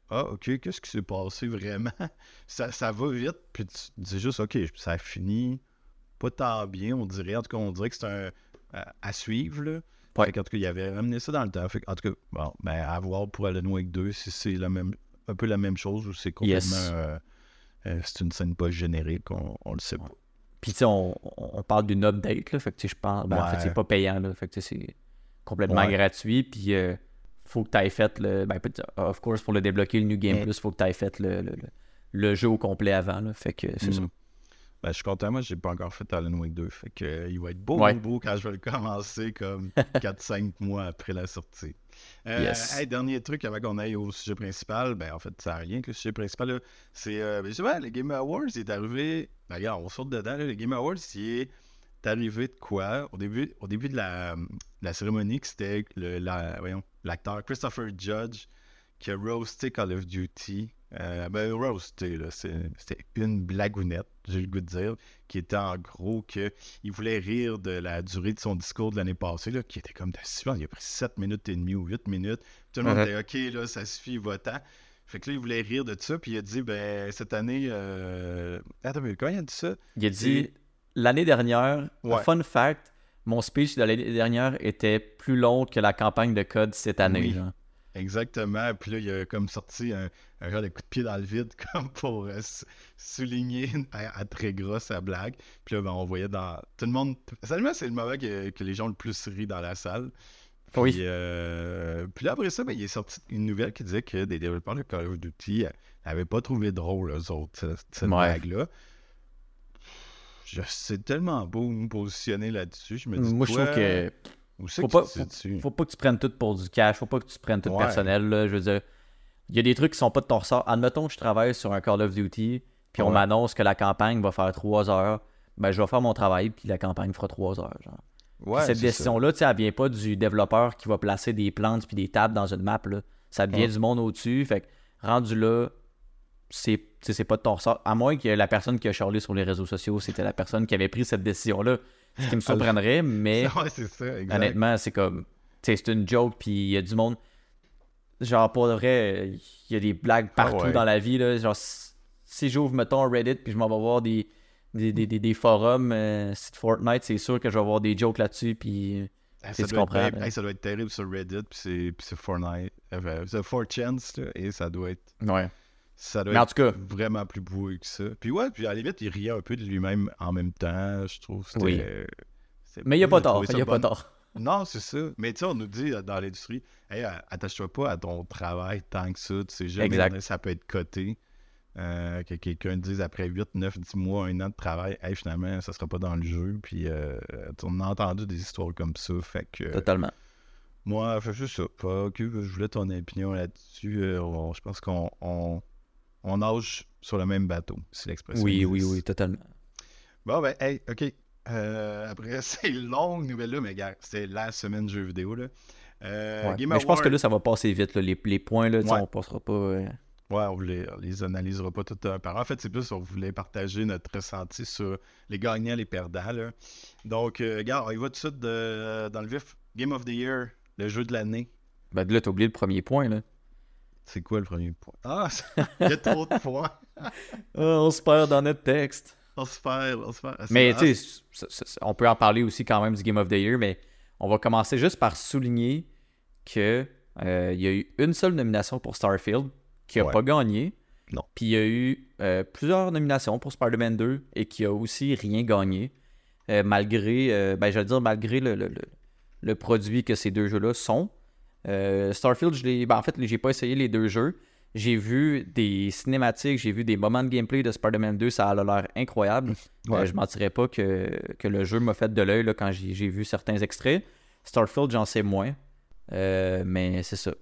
Ah, ok, qu'est-ce qui s'est passé vraiment? ça, ça va vite, puis tu dis juste, ok, ça finit pas tant bien, on dirait. En tout cas, on dirait que c'est un. à, à suivre, là. Ouais. Qu'en tout cas, il avait ramené ça dans le temps. En tout cas, bon, ben, à voir pour Alan Wake 2 si c'est la même, un peu la même chose ou c'est complètement. Yes. euh, euh, c'est une scène pas générique, on, on le sait pas. Puis, tu sais, on, on parle d'une update, là. Fait que, je pense. Ben, en fait, c'est pas payant, là. Fait que, c'est complètement Ouais. gratuit. Puis, euh, faut que tu aies fait le. Ben, of course, pour le débloquer, le New Game Mais- Plus, faut que tu aies fait le, le, le- le jeu au complet avant, là. Fait que, c'est ça. Ben, je suis content, moi, j'ai pas encore fait Alan Wake 2. Fait que, euh, il va être beau, Ouais. beau, beau quand je vais le commencer, comme 4-5 mois après la sortie. Euh, Yes. hey, dernier truc avant qu'on aille au sujet principal, ben en fait, ça n'a rien que le sujet principal, c'est euh, ben, justement, les Game Awards, il est arrivé. Ben, regarde, on saute dedans, là, les Game Awards, il est arrivé de quoi? Au début, au début de la, de la cérémonie, c'était la- l'acteur Christopher Judge qui a roasté Call of Duty. Euh, ben, roasté, c'est- c'était une blagounette, j'ai le goût de dire, qui était en gros que il voulait rire de la durée de son discours de l'année passée, là, qui était comme de super. Il a pris 7 minutes et demie ou 8 minutes. Tout le monde Mhm. était OK, là, ça suffit, votant. Fait que là, il voulait rire de ça, puis il a dit, ben, cette année. Euh... Attends, mais comment il a dit ça? Il a dit l'année dernière, Ouais. fun fact, mon speech de l'année dernière était plus long que la campagne de code cette année. Oui. Exactement. Puis là, il a comme sorti un, un genre de coup de pied dans le vide, comme pour euh, souligner à, à très gros sa blague. Puis là, ben, on voyait dans. Tout le monde. Seulement, c'est le moment que, que les gens le plus ri dans la salle. Puis, Oui. euh, puis là, après ça, ben, il est sorti une nouvelle qui disait que des développeurs de Call of Duty n'avaient pas trouvé drôle, eux autres, cette, Ouais. blague-là. Je sais tellement beau me positionner là-dessus. Je me dis, Moi, je trouve que Où c'est faut que pas- situes? faut pas que tu prennes tout pour du cash, faut pas que tu prennes tout Ouais. personnel. Là, je veux dire, il y a des trucs qui sont pas de ton ressort. Admettons que je travaille sur un Call of Duty, puis on m'annonce que la campagne va faire 3 heures. Ben, je vais faire mon travail, puis la campagne fera 3 heures. Genre. Ouais, cette décision-là, elle vient pas du développeur qui va placer des plantes puis des tables dans une map. Là. Ça vient Ouais. du monde au-dessus. Fait que rendu là, c'est pas de ton ressort. À moins que la personne qui a charlé sur les réseaux sociaux, c'était la personne qui avait pris cette décision-là. Ce qui me surprendrait, mais ça, honnêtement, c'est comme. C'est une joke, puis il y a du monde. Genre, pour de vrai, il y a des blagues partout Ah ouais. dans la vie. Là. Genre, si- j'ouvre, mettons, Reddit, puis je m'en vais voir des, des, des, des- forums, euh, c'est Fortnite, c'est sûr que je vais voir des jokes là-dessus, puis Tu Ça doit, être, hey, ça doit être terrible sur Reddit, puis c'est, puis c'est Fortnite. Euh, c'est 4chance, là, et ça doit être, Ouais. ça doit Mais en être tout cas, vraiment plus beau que ça. Puis ouais, puis à la limite, il riait un peu de lui-même en même temps, je trouve. Oui. mais il n'y a pas tort. Il n'y a pas tort. Non, c'est ça. Mais tu sais, on nous dit euh, dans l'industrie, hey, euh, attache-toi pas à ton travail tant que ça. Tu sais jamais Exact. ça peut être coté. Euh, que quelqu'un dise après 8, 9, 10 mois, un an de travail, hey, finalement, ça sera pas dans le jeu. Puis euh, on a entendu des histoires comme ça. Fait que Totalement. moi, juste ça. Fait que je voulais ton opinion là-dessus. Euh, je pense qu'on on, on nage sur le même bateau, si l'expression Oui, oui, oui, totalement. Bon, ben, hey, OK. Euh, après ces longues nouvelles-là, mais gars, c'était la semaine jeux vidéo, là. Euh, Ouais. Game Mais je pense que là, ça va passer vite. là. Les, les points, là, Ouais. on passera pas. euh, Ouais, on les, on les analysera pas tout un par. En fait, c'est plus on voulait partager notre ressenti sur les gagnants, les perdants. Là. Donc, euh, regarde, on y va tout de suite de- dans le vif. Game of the Year, le jeu de l'année. Ben là, t'as oublié le premier point. Là. C'est quoi le premier point? Ah, il y a trop de points. Ah, on se perd dans notre texte. On se perd, on se perd. Ah, Mais tu sais, on peut en parler aussi quand même du Game of the Year, mais on va commencer juste par souligner que euh, il y a eu une seule nomination pour Starfield qui n'a Ouais. pas gagné. Non. Puis il y a eu euh, plusieurs nominations pour Spider-Man 2 et qui a aussi rien gagné. euh, malgré, euh, ben, je veux dire, malgré le, le- le- le produit que ces deux jeux-là sont. Euh, Starfield, je l'ai, ben, en fait, j'ai pas essayé les deux jeux. J'ai vu des cinématiques, j'ai vu des moments de gameplay de Spider-Man 2, ça a l'air incroyable. Ouais. Euh, je mentirais pas que, que le jeu m'a fait de l'œil là, quand j'ai vu certains extraits. Starfield, j'en sais moins. Euh, mais c'est ça.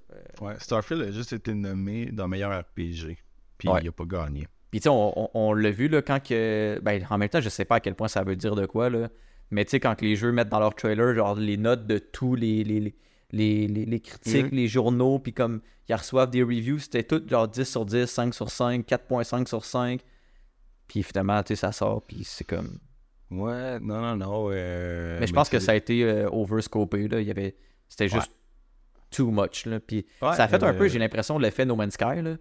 Ouais, Starfield a juste été nommé dans meilleur RPG. Puis Ouais. il a pas gagné. Puis tu sais, on, on- on l'a vu là, quand que. Ben, en même temps, je sais pas à quel point ça veut dire de quoi, là. Mais tu sais, quand que les jeux mettent dans leur trailer, genre les notes de tous les, les, les, les, les- les critiques, les journaux, puis comme ils reçoivent des reviews, c'était tout genre 10 sur 10, 5 sur 5, 4.5 sur 5. Puis finalement, tu sais, ça sort, puis c'est comme. Ouais, non, non, non. euh, mais je pense que ça a été euh, overscopé, là. Il y avait. C'était juste too much, là. Puis Ouais, ça a fait un euh, peu, j'ai l'impression, l'effet No Man's Sky, là.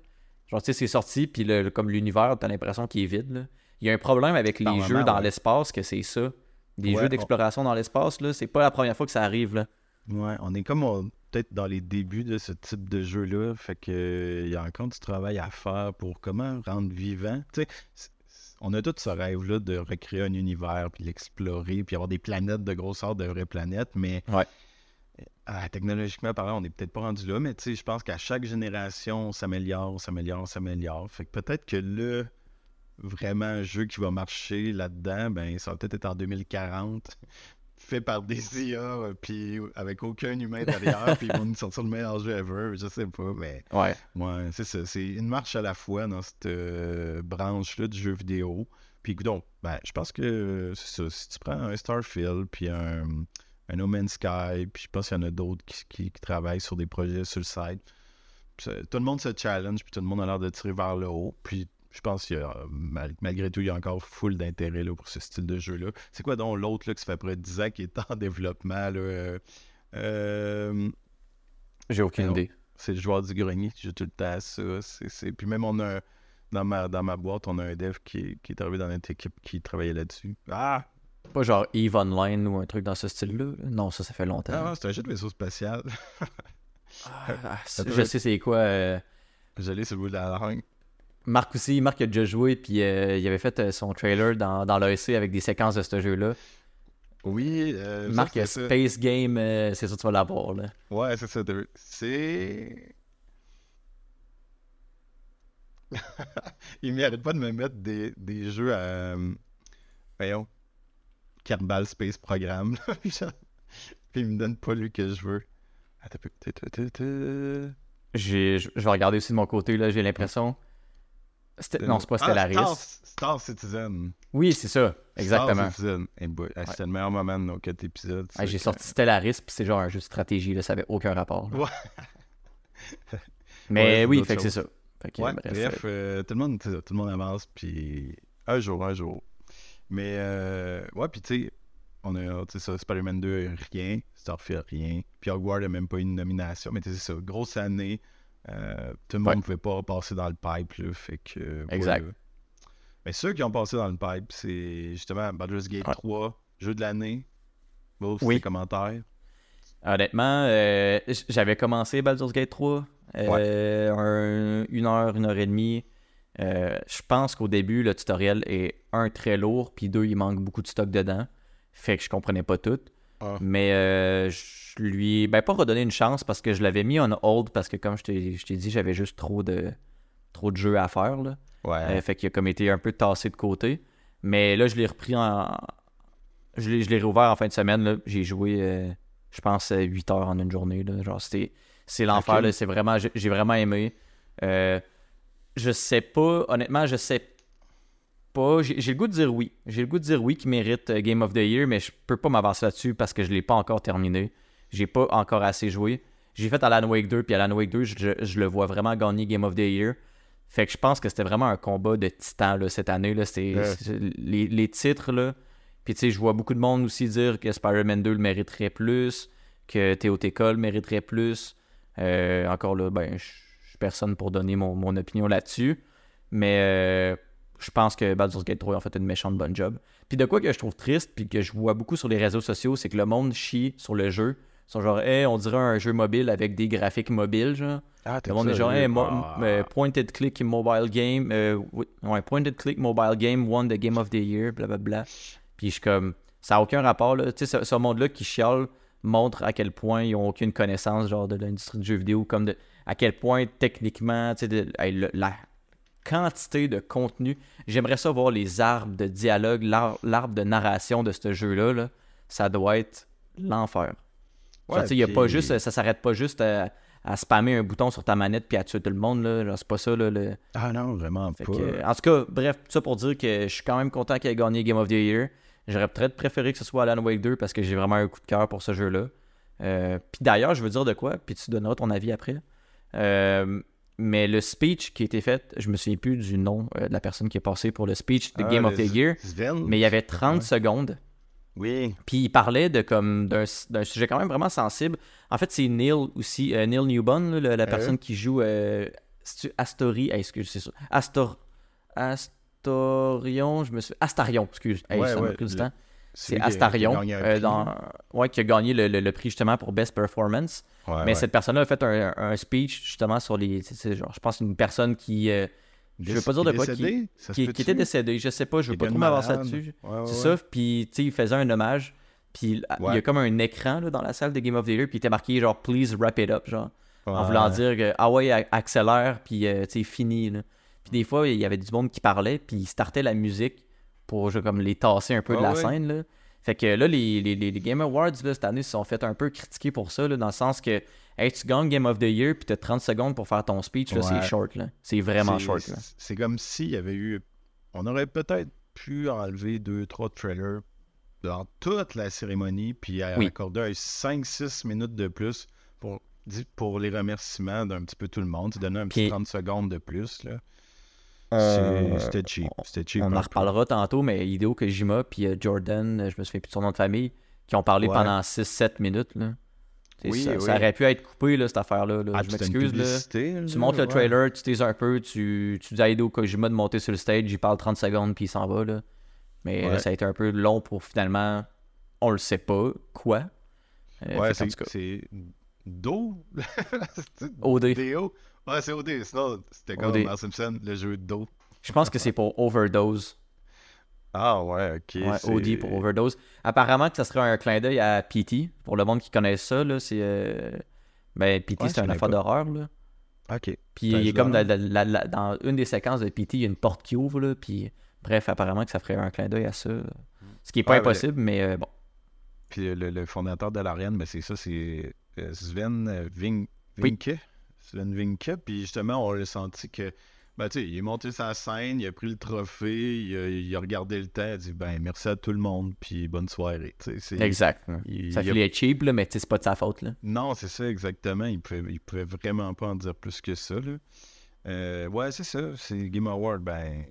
Genre, tu sais, c'est sorti, puis le, comme l'univers, t'as l'impression qu'il est vide, là. Il y a un problème avec les jeux dans ouais. l'espace, que c'est ça. Des jeux on- d'exploration dans l'espace, là, c'est pas la première fois que ça arrive, là. Ouais, on est comme on- peut-être dans les débuts de ce type de jeu-là. Fait que il y a encore du travail à faire pour comment rendre vivant. Tu sais, on a tout ce rêve-là de recréer un univers, puis l'explorer, puis avoir des planètes de grosseur de vraies planètes, mais Ouais. ah, technologiquement parlant, on n'est peut-être pas rendu là, mais tu sais, je pense qu'à chaque génération, on s'améliore, on s'améliore, on s'améliore. Fait que peut-être que le vraiment un jeu qui va marcher là-dedans, ben ça va peut-être être en 2040, fait par des IA, euh, puis avec aucun humain derrière, puis ils vont nous sortir le meilleur jeu ever, je sais pas, mais Ouais. ouais, c'est ça, c'est une marche à la fois dans cette euh, branche-là du jeu vidéo. Puis donc, ben, je pense que euh, c'est ça, si tu prends un Starfield, puis un, un No Man's Sky, puis je pense qu'il y en a d'autres qui, qui- qui travaillent sur des projets sur le site. Tout le monde se challenge, puis tout le monde a l'air de tirer vers le haut. Puis je pense qu'il y a, mal- malgré tout, il y a encore full d'intérêt là, pour ce style de jeu-là. C'est quoi donc l'autre là, qui ça fait près de 10 ans qui est en développement? Là, euh, euh, J'ai aucune idée. c'est le joueur du grenier qui joue tout le temps à ça. C'est, c'est- Puis même, on a un- dans, ma, dans ma boîte, on a un dev qui, est- qui est arrivé dans notre équipe qui travaillait là-dessus. Ah! Pas genre Eve Online ou un truc dans ce style-là. là? Non, ça, ça fait longtemps. Ah, c'est un jeu de vaisseau spatial. Ah, ça je sais c'est quoi. euh, Je l'ai sur le bout de la langue. Marc aussi, Marc a déjà joué, puis euh, il avait fait euh, son trailer dans, dans l'AEC avec des séquences de ce jeu-là. Oui, euh, ça, Marc, ça. Space Game, euh, c'est sûr que tu vas l'avoir, là. Ouais, c'est ça. C'est. il m'arrête pas de me mettre des, des jeux à. Voyons. Kerbal Space Program. là, Puis il me donne pas lui que je veux. Attends je vais regarder aussi de mon côté, là, j'ai l'impression. Non, c'est pas Ah, Stellaris. Star, Star Citizen. Oui, c'est ça, exactement. Star Citizen. Ah, C'était le meilleur moment de nos quatre épisodes. J'ai que- sorti Stellaris, puis c'est genre un jeu de stratégie, là, ça avait aucun rapport. là. Ouais. Mais Ouais, oui, fait que c'est ça. Que, Ouais, bref, bref, euh, tout, le monde, tout le monde avance, puis un jour, un jour. Mais, euh, ouais, puis tu sais, on a, tu sais, Spider-Man 2, rien, Starfield, rien, puis Hogwarts n'a même pas eu une nomination, mais tu sais, c'est ça, grosse année, euh, tout le monde Ouais. ne pouvait pas passer dans le pipe, là, fait que... euh, Exact. Mais ceux qui ont passé dans le pipe, c'est justement Baldur's Gate Ouais. 3, jeu de l'année, vos Oui. commentaires. Honnêtement, euh, j'avais commencé Baldur's Gate 3, euh, un- une heure, une heure et demie. Je pense qu'au début, le tutoriel est un très lourd, puis deux, il manque beaucoup de stock dedans. Fait que je comprenais pas tout. Ah. Mais euh, je lui ben pas redonné une chance parce que je l'avais mis on hold parce que comme je t'ai dit, j'avais juste trop de trop de jeux à faire là. Ouais. Euh, fait qu'il a comme été un peu tassé de côté. Mais là, je l'ai repris en. Je l'ai, réouvert en fin de semaine. J'ai joué, euh, je pense, 8 heures en une journée. Là. Genre, c'était, c'est l'enfer. C'est vraiment, j'ai, vraiment aimé. Je sais pas, honnêtement, je sais pas. J'ai, j'ai le goût de dire oui. J'ai le goût de dire oui qui mérite euh, Game of the Year, mais je peux pas m'avancer là-dessus parce que je l'ai pas encore terminé. J'ai pas encore assez joué. J'ai fait Alan Wake 2, puis Alan Wake 2, je, je le vois vraiment gagner Game of the Year. Fait que je pense que c'était vraiment un combat de titans là, cette année. Là. Les, les titres, là. Puis tu sais, je vois beaucoup de monde aussi dire que Spider-Man 2 le mériterait plus, que TOTK le mériterait plus. Euh, encore là, ben, je je suis personne pour donner mon, mon opinion là-dessus. Mais euh, je pense que Baldur's Gate 3 a fait une méchante bonne job. Puis de quoi que je trouve triste, puis que je vois beaucoup sur les réseaux sociaux, c'est que le monde chie sur le jeu. Ils sont genre, hey, on dirait un jeu mobile avec des graphiques mobiles, genre. Ah, Le monde est genre, hey, Ah. euh, pointed click mobile game, euh, ouais, pointed click mobile game won the game of the year, blablabla. Puis je suis comme, ça n'a aucun rapport, là. Tu sais, ce, ce monde-là qui chiale montre à quel point ils n'ont aucune connaissance, genre, de l'industrie du jeu vidéo, comme de, à quel point, techniquement, tu sais, de- hey, le- la quantité de contenu. J'aimerais ça voir les arbres de dialogue, l'ar- l'arbre de narration de ce jeu-là, là. Ça doit être l'enfer. Ouais, il y a puis- pas juste, ça s'arrête pas juste à, à spammer un bouton sur ta manette puis à tuer tout le monde. Là. C'est pas ça. Là, le... Ah non, vraiment Fait pas. que, en tout cas, bref, tout ça pour dire que je suis quand même content qu'il ait gagné Game of the Year. J'aurais peut-être préféré que ce soit Alan Wake 2 parce que j'ai vraiment un coup de cœur pour ce jeu-là. Euh, puis d'ailleurs, je veux dire de quoi, puis tu donneras ton avis après. Euh, mais le speech qui a été fait, je me souviens plus du nom euh, de la personne qui est passée pour le speech de Ah, Game of the Year, Sven? mais il y avait 30 Ouais. secondes. Oui. Puis il parlait de comme d'un sujet quand même vraiment sensible. En fait, c'est Neil aussi, euh, Neil Newbon, là, la personne qui joue euh, hey, excuse, c'est ça. Astor Astorion, je me suis Astarion, excuse. Hey, Ouais, ça m'a pris du le- temps. C'est lui qui a- Astarion, euh, dans, ouais, qui a gagné le, le- le prix justement pour Best Performance. Ouais, Mais ouais. cette personne-là a fait un, un speech justement sur les. c'est genre, je pense une personne qui. euh, je veux pas dire de quoi, qui- Décédé? Était décédée, je sais pas, je veux pas trop m'avancer là-dessus. C'est ça, puis tu sais, il faisait un hommage. Puis il y a comme un écran là, dans la salle de Game of the Year, puis il était marqué genre Please wrap it up, genre. En voulant dire que ah ouais, accélère, puis euh, tu sais, fini. Là. Puis des fois, il y avait du monde qui parlait, puis il startait la musique pour comme les tasser un peu de Ouais, la ouais. scène. Là. Fait que là, les, les, les- Game Awards là, cette année se sont fait un peu critiquer pour ça, là, dans le sens que hey, tu gagnes Game of the Year, puis t'as 30 secondes pour faire ton speech, Ouais. c'est short. là. C'est vraiment short. C'est comme s'il y avait eu. On aurait peut-être pu enlever deux, trois trailers dans toute la cérémonie, puis à- Oui. accorder un 5-6 minutes de plus pour, pour les remerciements d'un petit peu tout le monde. Tu donner un petit Puis- 30 secondes de plus. Là. Euh, C'était cheap. On en peu. reparlera tantôt, mais Hideo Kojima puis euh, Jordan, euh, je me souviens plus de son nom de famille, qui ont parlé Ouais. pendant 6-7 minutes. Là. Oui, ça, oui. ça aurait pu être coupé, là, cette affaire-là. là. Ah, je m'excuse. Tu montes le trailer, tu teases un peu, tu, tu dis à Hideo Kojima de monter sur le stage, il parle 30 secondes, puis il s'en va. Là. Mais Ouais. ça a été un peu long pour finalement, on le sait pas, quoi. Euh, Ouais, c'est Do? OD. DO. Ouais, c'est OD. Sinon, c'était comme OD. Mel Simpson, le jeu Do. Je pense que c'est pour Overdose. Ah ouais, ok. Ouais, OD pour Overdose. Apparemment que ça serait un clin d'œil à PT. Pour le monde qui connaît ça, là, c'est. euh, Ben, PT, Ouais, c'est un affaire d'horreur, là. Ok. Puis il est comme dans, la- la- la- dans une des séquences de PT, il y a une porte qui ouvre, là. Puis bref, apparemment que ça ferait un clin d'œil à ça. Ce qui est pas Ouais, impossible, mais euh, bon. Puis le, le fondateur de l'Ariane, ben c'est ça, c'est euh, Sven Ving... Vinke? Vinke. Puis justement, on a senti que, ben tu sais, il est monté sa scène, il a pris le trophée, il a, il a regardé le temps, il a dit, ben merci à tout le monde, puis bonne soirée. Tu sais, c'est- Exact. il- ça il a- fait cheap, là, mais c'est pas de sa faute, là. Non, c'est ça, exactement. Il pouvait, il pouvait vraiment pas en dire plus que ça. Là. Euh, ouais, c'est ça. C'est Game Award, ben,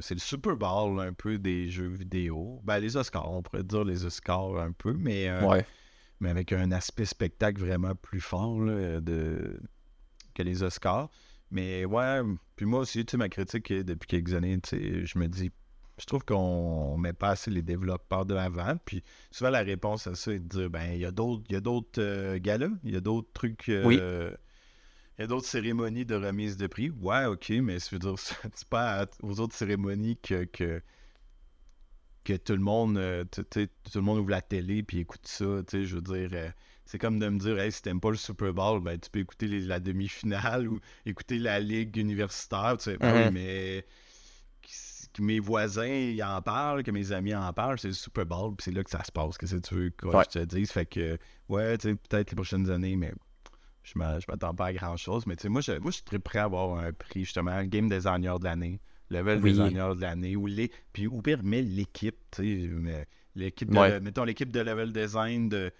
c'est le Super Bowl un peu des jeux vidéo. Ben, les Oscars, on pourrait dire les Oscars un peu, mais, euh, Ouais. mais avec un aspect spectacle vraiment plus fort là, de... que les Oscars. Mais ouais, puis moi aussi, tu sais, ma critique depuis quelques années, tu sais, je me dis, Je trouve qu'on met pas assez les développeurs de l'avant. Puis souvent, la réponse à ça est de dire ben, il y a d'autres, il y a d'autres euh, galas, il y a d'autres trucs. euh, Oui. Il y a d'autres cérémonies de remise de prix. Ouais, ok, mais je veux dire, c'est pas aux autres cérémonies que, que, que tout le monde euh, tout le monde ouvre la télé puis écoute ça. Je veux dire, euh, c'est comme de me dire, hey, si t'aimes pas le Super Bowl, ben, tu peux écouter les- la demi-finale ou écouter la ligue universitaire. Tu sais, oui, Mhm. mais que mes voisins ils en parlent, que mes amis en parlent, c'est le Super Bowl, puis c'est là que ça se passe. Qu'est-ce que tu veux que Ouais. je te dise? Fait que, ouais, tu sais, peut-être les prochaines années, mais je m'a- je m'attends pas à grand-chose. Mais tu sais, moi, je, moi, je suis très prêt à avoir un prix, justement, Game Designer de l'année, Level Oui. Designer de l'année, ou les, puis au pire, mais l'équipe, tu sais, l'équipe de, Ouais. mettons l'équipe de Level Design de,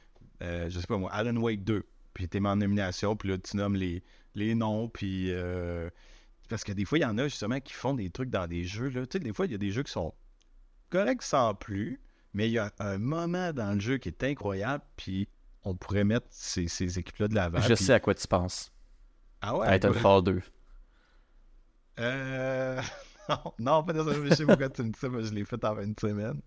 euh, je sais pas moi, Alan Wake 2, puis t'es mis en nomination, puis là, tu nommes les, les noms, puis... euh, parce que des fois, il y en a justement qui font des trucs dans des jeux. Là. Tu sais, des fois, il y a des jeux qui sont corrects sans plus, mais il y a un moment dans le jeu qui est incroyable, puis on pourrait mettre ces, ces équipes-là de l'avant. je sais à quoi tu penses. Ah ouais? Titanfall 2. Euh... Non, non, pas dans je sais pourquoi tu me dis ça, mais je l'ai fait en une semaine.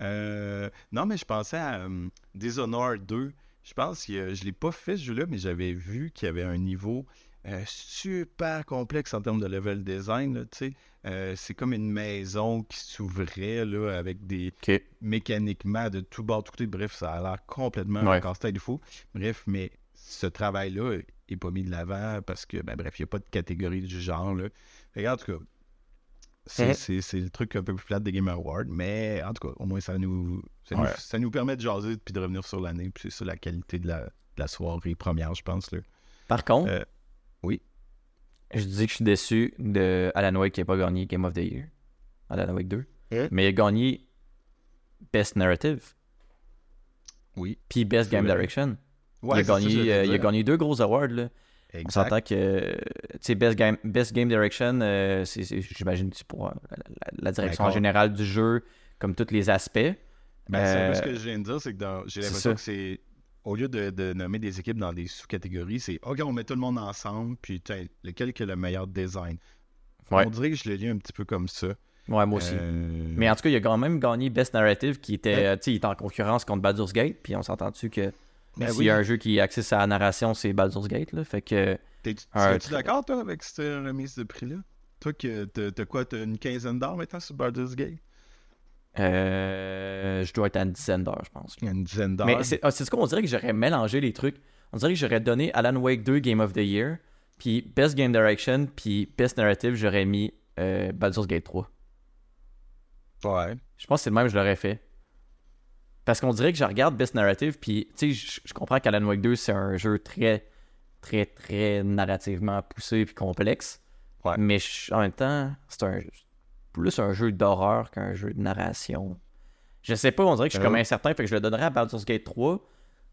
Euh, Non, mais je pensais à euh, Dishonored 2. Je pense que je l'ai pas fait ce jeu-là, mais j'avais vu qu'il y avait un niveau euh, super complexe en termes de level design. Euh, c'est comme une maison qui s'ouvrait là, avec des mécaniquement de tout bord, de tout côté. Bref, ça a l'air complètement Ouais. un casse-tête fou. Bref, mais ce travail-là est pas mis de l'avant parce que, ben, bref, il n'y a pas de catégorie du genre. Là. Fait en tout cas, c'est, Mhm. c'est- le truc un peu plus flat des Game Awards, mais en tout cas, au moins, ça nous, ça, nous, ça nous permet de jaser puis de revenir sur l'année. Puis c'est ça la qualité de la, de la soirée première, je pense. Là. Par contre, Euh, oui. je dis que je suis déçu de Alan Wake qui n'a pas gagné Game of the Year. Alan Wake 2. Eh? Mais il a gagné Best Narrative. Oui. Puis Best Game. Direction. Ouais, il, a ça gagné, j'allais euh, il a gagné deux gros awards. Là. On s'entend que, tu sais, Best Game, Best Game Direction, euh, c'est, c'est- j'imagine que c'est pour euh, la, direction générale du jeu, comme tous les aspects. Ben, c'est ce Euh, que je viens de dire, c'est que dans- j'ai l'impression que c'est. Au lieu de, de nommer des équipes dans des sous-catégories, c'est OK, on met tout le monde ensemble, puis lequel qui a le meilleur design. Ouais. On dirait que je le lis un petit peu comme ça. Ouais, moi aussi. Mais en tout cas, il a quand même gagné Best Narrative qui était, Ouais. tu sais, il était en concurrence contre Baldur's Gate. Puis on s'entend-tu que Ben s'il oui. y a un jeu qui axé sur la narration, c'est Baldur's Gate. Là, fait que, T'es- un Serais-tu très- d'accord, toi, avec cette remise de prix-là? Toi, que t'as quoi? T'as une quinzaine d'heures maintenant sur Baldur's Gate? euh, je dois être à une dizaine d'heures, je pense. Il y a une dizaine d'heures. Mais c'est ah, c'est ce qu'on dirait que j'aurais mélangé les trucs. On dirait que j'aurais donné Alan Wake 2 Game of the Year, puis Best Game Direction, puis Best Narrative, j'aurais mis euh, Baldur's Gate 3. Ouais. Je pense que c'est le même que je l'aurais fait. Parce qu'on dirait que je regarde Best Narrative, puis tu sais, je, comprends qu'Alan Wake 2, c'est un jeu très, très, très narrativement poussé puis complexe. Ouais. Mais en même temps, c'est un plus un jeu d'horreur qu'un jeu de narration. Je sais pas, on dirait que je suis comme incertain, fait que je le donnerais à Baldur's Gate 3.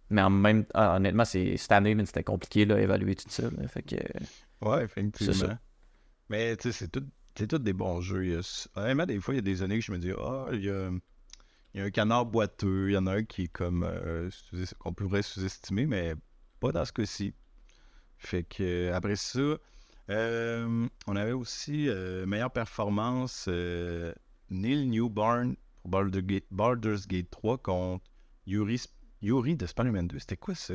Mais en même ah, honnêtement, c'est cette année, mais c'était compliqué là, évaluer tout ça. là. fait que Ouais, effectivement. C'est ça. Mais tu sais, c'est tout, c'est tout des bons jeux. Honnêtement, des fois, il y a des années que je me dis, ah, il y a, il y a un canard boiteux, il y en a un qui est comme euh, qu'on pourrait sous-estimer, mais pas dans ce cas-ci. Fait que euh, après ça, euh, on avait aussi euh, meilleure performance Neil Newborn pour Baldur's Gate, Baldur's Gate 3 contre Yuri, de Spider-Man 2. C'était quoi ça?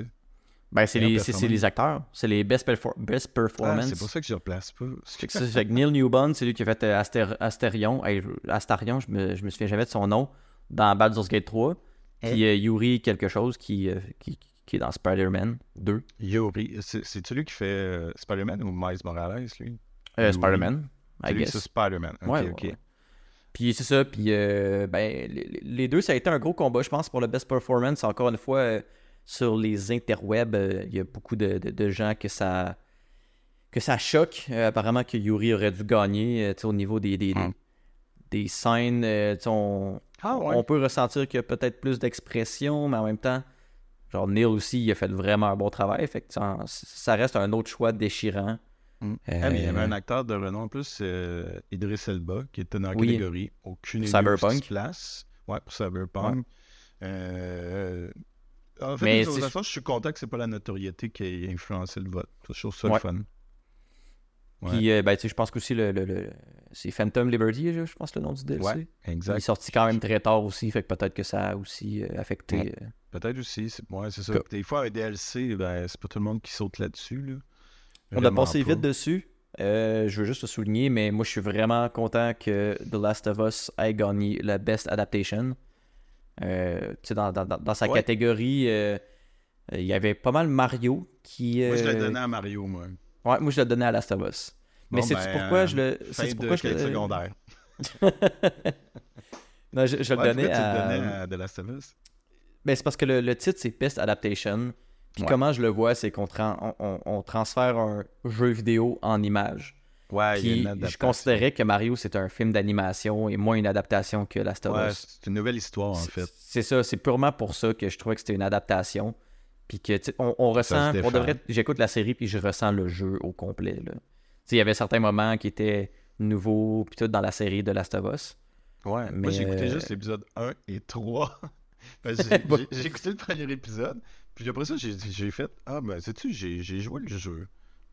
ben, c'est les, c'est- c'est les acteurs. C'est les best, perfor- best Ah, performance. c'est pour ça que je replace pas. Fait que ça, fait que Neil Newbon, c'est lui qui a fait je- Astarion, je me, je me souviens jamais de son nom, dans Baldur's Gate 3. Puis euh, Yuri quelque chose qui, euh, qui, qui est dans Spider-Man 2. Yuri, c'est c'est celui qui fait euh, Spider-Man ou Miles Morales, lui? Euh. Spider-Man, I guess. c'est Spider-Man. Ok, Ouais, ok. ouais. Puis c'est ça, puis euh, ben, les, les deux, ça a été un gros combat, je pense, pour le best performance. Encore une fois, euh, sur les interwebs, euh, il y a beaucoup de, de- de gens que ça que ça choque. Euh, apparemment que Yuri aurait dû gagner euh, tu sais, au niveau des, des, des- Hmm. des scènes. euh, on, Ah ouais. on peut ressentir qu'il y a peut-être plus d'expression, mais en même temps, genre Neil aussi, il a fait vraiment un bon travail. Fait que ça reste un autre choix déchirant. Mm. Euh, Ah, mais il y avait un acteur de renom en plus, euh, Idris Elba, qui était dans la Oui. catégorie. Aucune Cyberpunk. place. Ouais, pour Cyberpunk. Euh, En fait, Mais de toute façon, je suis content que c'est pas la notoriété qui a influencé le vote. C'est toujours ça le Ouais. fun. Ouais. Puis, euh, ben, tu sais, je pense qu'aussi, le, le, le- c'est Phantom Liberty, je pense, le nom du DLC. Ouais, Il est exact. sorti quand même très tard aussi, fait que peut-être que ça a aussi euh, affecté. Ouais. euh, Peut-être aussi. C'est ouais, ça. Que- Des fois, un DLC, ben, c'est pas tout le monde qui saute là-dessus. Là. On a passé pas. vite dessus. Euh, je veux juste le souligner, mais moi, je suis vraiment content que The Last of Us ait gagné la Best Adaptation. Euh, tu sais, dans, dans- dans- sa Ouais. catégorie, il y avait pas mal Mario qui. Moi, je l'ai donné à Mario, moi. Ouais, moi, je l'ai donné à Last of Us. Mais Bon, c'est-tu ben, pourquoi euh, je le. C'est de pourquoi je le. secondaire. non, je, je le donnais pourquoi tu à. le donnais à The Last of Us? Ben, c'est parce que le, le titre, c'est Best Adaptation. Puis Ouais. comment je le vois, c'est qu'on on, transfère un jeu vidéo en image. Ouais, Puis je considérais que Mario, c'est un film d'animation et moins une adaptation que Last of Ouais, Us. c'est une nouvelle histoire, en C'est- fait. C'est ça, c'est purement pour ça que je trouvais que c'était une adaptation. Puis que, tu sais, on, on ressent, se pour de défend. vrai, j'écoute la série puis je ressens le jeu au complet. là. Tu sais, Il y avait certains moments qui étaient nouveaux, puis tout dans la série de Last of Us. Ouais, Mais, moi j'ai écouté euh, juste l'épisode 1 et 3. Parce que j'ai- écouté le premier épisode, puis après ça, j'ai fait Ah, ben, sais-tu, j'ai j'ai joué le jeu.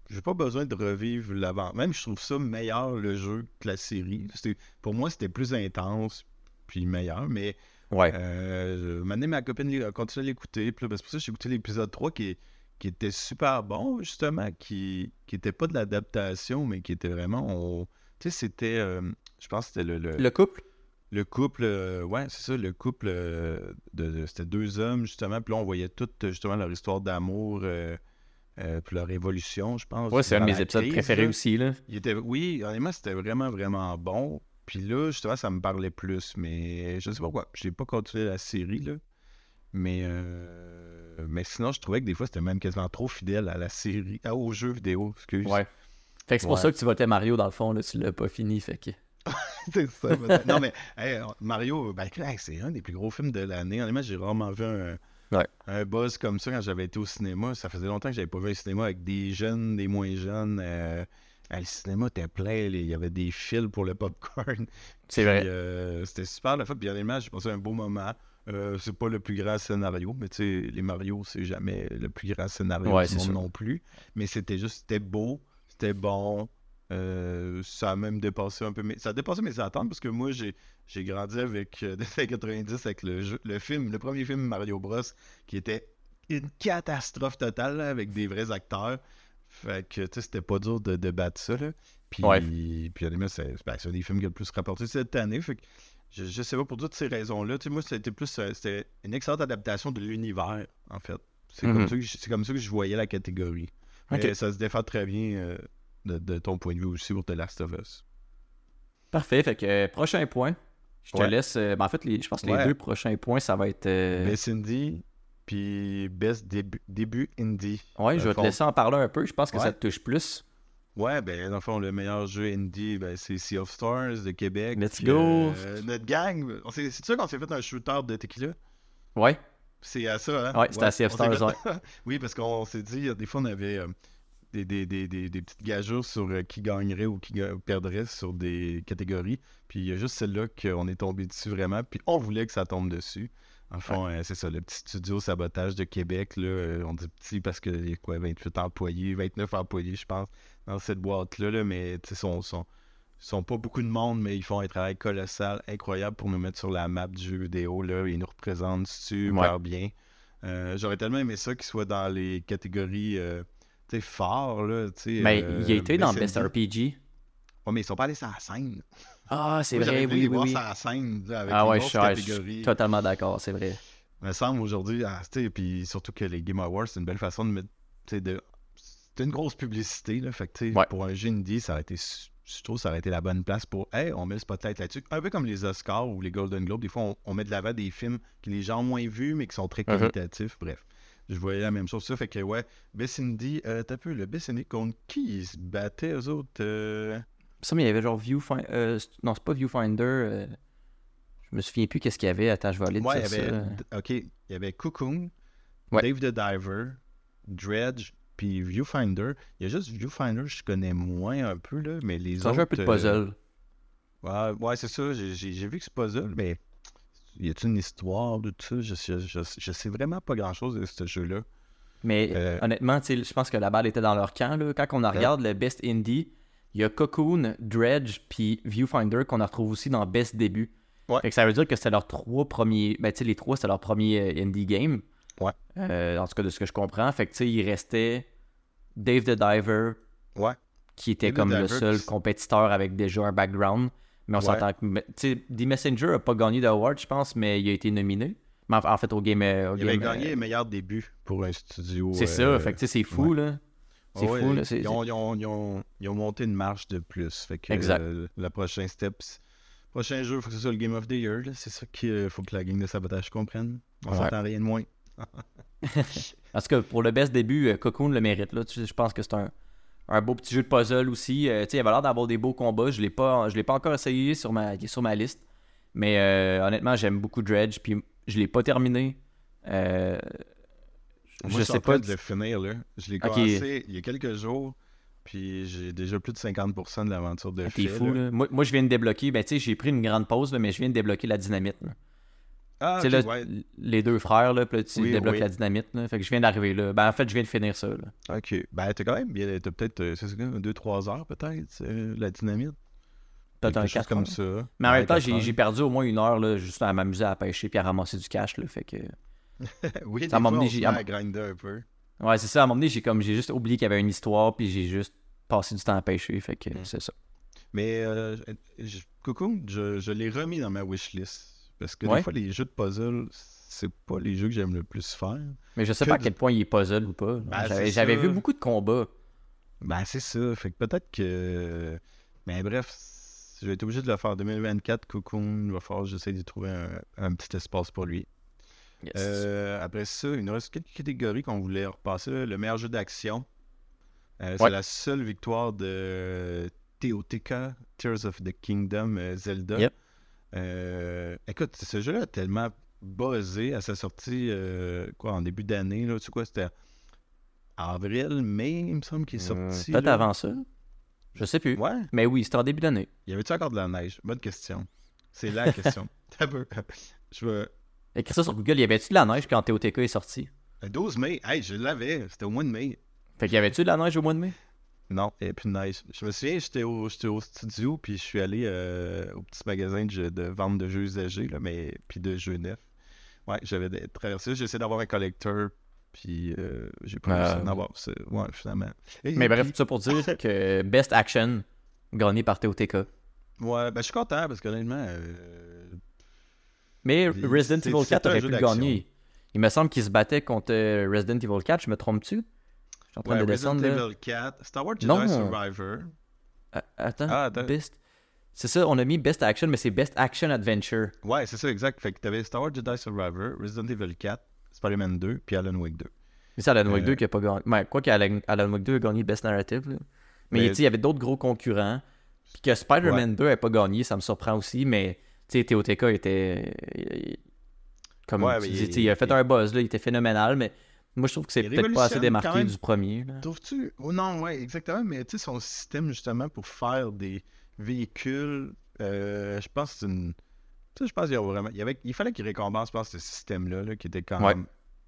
J'ai pas besoin de revivre l'avant. Même, je trouve ça meilleur le jeu que la série. C'était- Pour moi, c'était plus intense, puis meilleur, mais Ouais. euh, maintenant, ma copine a continué à l'écouter, puis ben, c'est pour ça que j'ai écouté l'épisode 3 qui, qui était super bon, justement, qui, qui était pas de l'adaptation, mais qui était vraiment. on- Tu sais, c'était. euh, je pense que c'était le- le Le couple? Le couple, euh, ouais, c'est ça, le couple euh, de, de- c'était deux hommes justement, puis là on voyait toute justement leur histoire d'amour, euh, euh, puis leur évolution, je pense. Ouais, c'est un de mes épisodes crise, préférés là. aussi. Là. Il était, oui, honnêtement, c'était vraiment vraiment bon. Puis là, justement, ça me parlait plus, mais je sais pas pourquoi. Je n'ai pas continué la série là, mais euh, mais sinon, je trouvais que des fois c'était même quasiment trop fidèle à la série, à, au jeu vidéo. Excuse. Ouais. Fait que c'est pour Ouais. ça que tu votais Mario dans le fond, là, tu l'as pas fini. Fait que. C'est ça, non, mais hey, Mario, ben, c'est un des plus gros films de l'année. Honnêtement, j'ai rarement vu un, Ouais. un buzz comme ça quand j'avais été au cinéma. Ça faisait longtemps que j'avais pas vu un cinéma avec des jeunes, des moins jeunes. Euh, hey, le cinéma était plein. Il y avait des fils pour le popcorn. C'est vrai. euh, C'était super le fait. Puis honnêtement, j'ai passé un beau moment. Euh, c'est pas le plus grand scénario, mais tu sais, les Mario, c'est jamais le plus grand scénario Ouais, du monde non plus. Mais c'était juste, c'était beau, c'était bon. Euh, ça a même dépassé un peu mes... Ça a dépassé mes attentes parce que moi, j'ai j'ai grandi avec euh, des années 90 avec le, jeu, le film, le premier film Mario Bros, qui était une catastrophe totale là, avec des vrais acteurs. Fait que, tu sais, c'était pas dur de, de battre ça, là. Puis, Ouais. puis honnêtement, c'est ben, un des films qui a le plus rapporté cette année. Fait que je, je sais pas, pour toutes ces raisons-là, tu sais, moi, c'était plus... euh, C'était une excellente adaptation de l'univers, en fait. C'est Mhm. comme, ça que je- c'est comme ça que je voyais la catégorie. Mais ça se défend très bien euh, de, de ton point de vue aussi pour The Last of Us. Parfait. Fait que euh, prochain point. Je te Ouais. laisse. euh, ben, en fait, les, je pense que les Ouais. deux prochains points, ça va être. euh, Best Indie, puis Best début, début Indie. Ouais, je vais te laisser en parler un peu. Je pense que Ouais. ça te touche plus. Ouais, ben, dans le fond, le meilleur jeu indie, ben, c'est Sea of Stars de Québec. Let's Puis, go! euh, notre gang, c'est sûr qu'on s'est fait un shooter de tequila? Ouais. C'est à ça, hein? Ouais, c'était à Sea of Stars, fait- oui, parce qu'on s'est dit, des fois, on avait euh, des, des, des, des, des petites gageures sur euh, qui gagnerait ou qui perdrait sur des catégories. Puis il y a juste celle-là qu'on est tombé dessus vraiment, puis on voulait que ça tombe dessus. En fond, euh, c'est ça, le petit studio sabotage de Québec, là, euh, on dit petit parce qu'il y a quoi, 28 employés, 29 employés, je pense, dans cette boîte-là, là, mais sais, sont, sont, sont pas beaucoup de monde, mais ils font un travail colossal, incroyable pour nous mettre sur la map du jeu vidéo, là, ils nous représentent super bien. Euh, J'aurais tellement aimé ça qu'ils soient dans les catégories, tu sais, forts, là, tu sais. Mais euh, il a été dans Best. RPG. Ouais, mais ils sont pas allés sur la scène. Ah, c'est Moi, vrai, oui, oui, voir oui. scène, avec Ah ouais, je suis- je catégories. suis totalement d'accord, c'est vrai. Il me semble aujourd'hui, ah, puis surtout que les Game Awards, c'est une belle façon de mettre, de... C'est une grosse publicité, là, fait que, Ouais. pour un jeu indie, ça aurait été, je trouve, ça aurait été la bonne place pour, hey, on met le spotlight là-dessus. Un peu comme les Oscars ou les Golden Globes, des fois, on, on met de l'avant des films que les gens ont moins vus, mais qui sont très Mhm. qualitatifs, bref. Je voyais la même chose, ça, fait que, ouais, Best Indie, euh, t'as peu, le Best Indie, contre qui ils se battaient, eux autres? euh, Ça, mais il y avait genre Viewfinder. euh, non, c'est pas Viewfinder. euh, Je me souviens plus qu'est-ce qu'il y avait. Attends, je vais aller Ouais, il y avait, ça. ok, il y avait Cocoon, Ouais. Dave the Diver, Dredge, puis Viewfinder. Il y a juste Viewfinder, je connais moins un peu, là, mais les Ça autres... un peu de euh, puzzle. ouais, ouais, c'est ça, j'ai- vu que c'est puzzle, mais y a-t-il une histoire de tout ça? Je, je, je, je sais vraiment pas grand-chose de ce jeu-là. Mais euh, honnêtement, je pense que la balle était dans leur camp. Là. Quand on regarde le Best Indie, il y a Cocoon, Dredge, puis Viewfinder qu'on retrouve aussi dans Best Début. Ouais. Fait que ça veut dire que c'était leurs trois premiers. Ben, tu sais, les trois, c'était leur premier euh, indie game. Ouais. Euh, en tout cas, de ce que je comprends. Fait que, tu sais, il restait Dave the Diver, Ouais. qui était Dave comme le Diver, seul compétiteur avec déjà un background. Mais on Ouais. s'entend que. Tu sais, The Messenger a pas gagné d'award, je pense, mais il a été nominé. Mais en, en fait, au game. euh, au Il avait game, gagné euh, le meilleur début pour un studio. C'est euh, ça, fait que, tu sais, c'est fou, là. C'est ouais, fou, là. Ils ont, ils ont- ils ont- ils ont monté une marche de plus. Fait que Exact. euh, le prochain step, prochain jeu, il faut que ce soit le Game of the Year. C'est ça qu'il faut que la gang de sabotage comprenne. On Ouais. s'entend rien de moins. Tout cas, pour le best début, euh, Cocoon le mérite. Là. Je pense que c'est un, un beau petit jeu de puzzle aussi. Euh, il avait l'air d'avoir des beaux combats. Je ne l'ai pas, je l'ai pas encore essayé sur ma, il est sur ma liste. Mais euh, honnêtement, j'aime beaucoup Dredge. Puis je l'ai pas terminé. Euh, Moi, je sais pas. de le finir. Là. Je l'ai commencé il y a quelques jours. Puis j'ai déjà plus de 50% de l'aventure de Ah, T'es fou, là. là. Moi, moi, je viens de débloquer. Ben, tu sais, j'ai pris une grande pause, là, mais je viens de débloquer la dynamite. Ah, là, ouais. les deux frères, là, puis tu Oui, débloques oui. la dynamite. Là. Fait que je viens d'arriver là. Ben, en fait, je viens de finir ça. Là. Ok. Ben, t'as quand même bien. T'as peut-être. euh, C'est 2-3 heures, peut-être, euh, la dynamite. Peut-être un chose 4 comme heures. ça. Mais en même temps, j'ai perdu au moins une heure là, juste à m'amuser à pêcher puis à ramasser du cash. Là, fait que... oui, Ça m'a se j'ai- grinder un peu. Ouais, c'est ça. À un moment donné, j'ai comme j'ai juste oublié qu'il y avait une histoire, puis j'ai juste passé du temps à pêcher. Fait que Mm. c'est ça. Mais euh, je- Coucou, je, je l'ai remis dans ma wishlist. Parce que Ouais. des fois, les jeux de puzzle, c'est pas les jeux que j'aime le plus faire. Mais je sais Que pas à quel point il est puzzle ou pas. Ben, J'avais vu beaucoup de combats. Ben, c'est ça. Fait que peut-être que. Mais bref, je vais être obligé de le faire en 2024. Cocoon, il va falloir que j'essaie de trouver un, un petit espace pour lui. Yes. Euh, après ça, il nous reste quelques catégories qu'on voulait repasser. Le meilleur jeu d'action. Euh, C'est Ouais. la seule victoire de TOTK, Tears of the Kingdom, euh, Zelda. Yep. Euh, écoute, ce jeu-là a tellement buzzé à sa sortie quoi, en début d'année. Tu sais quoi, c'était avril, mai, il me semble qu'il est sorti. Peut-être avant ça. Je sais plus. Ouais. Mais oui, c'était en début d'année. Y avait-tu encore de la neige? Bonne question. C'est la question. Je veux... Écris ça sur Google. Y avait-tu de la neige quand TOTK est sorti? Le 12 mai. Hey, je l'avais. C'était au mois de mai. Fait qu'il y avait-tu de la neige au mois de mai? Non, il n'y avait plus de neige. Je me souviens, j'étais au, j'étais au studio, puis je suis allé euh, au petit magasin de, jeux- de vente de jeux usagés, là, mais, puis de jeux neufs. Ouais, j'avais traversé. J'ai essayé d'avoir un collector, puis euh, j'ai pas réussi à en Euh. avoir. Ouais, finalement. Et- Mais bref, puis- tout ça pour dire que Best Action gagné par TOTK. Ouais, ben je suis content, parce qu'honnêtement, euh, Mais Resident Evil c'est 4 un aurait pu le gagner. Il me semble qu'il se battait contre euh, Resident Evil 4. Je me trompe-tu? Je suis en train ouais, de Resident descendre. là. Evil 4, Star Wars Jedi Non. Survivor. Ah, Attends, Ah, attends. Best. C'est ça, on a mis Best Action, mais c'est Best Action Adventure. Ouais, c'est ça, exact. Fait que t'avais Star Wars Jedi Survivor, Resident Evil 4, Spider-Man 2, puis Alan Wake 2. Mais c'est Alan Wake Euh. 2 qui a pas gagné. Ouais, quoi qu'Alan Alan Wake 2 a gagné Best Narrative. là. Mais, Mais- il y avait d'autres gros concurrents. Puis que Spider-Man 2 n'ait pas gagné, ça me surprend aussi. Mais tu sais, TOTK était. il- Comme Ouais, tu dis, il- tu sais, il a fait il- un buzz, là, il était phénoménal. Mais moi, je trouve que c'est peut-être pas assez démarqué du premier. Trouves-tu? Oh non, ouais, exactement. Mais tu sais, son système justement pour faire des véhicules, euh, je pense que c'est une. Tu sais, je pense qu'il y a vraiment. Il, y avait... il fallait qu'il récompense, je pense, ce système-là, là, qui était quand Ouais. même.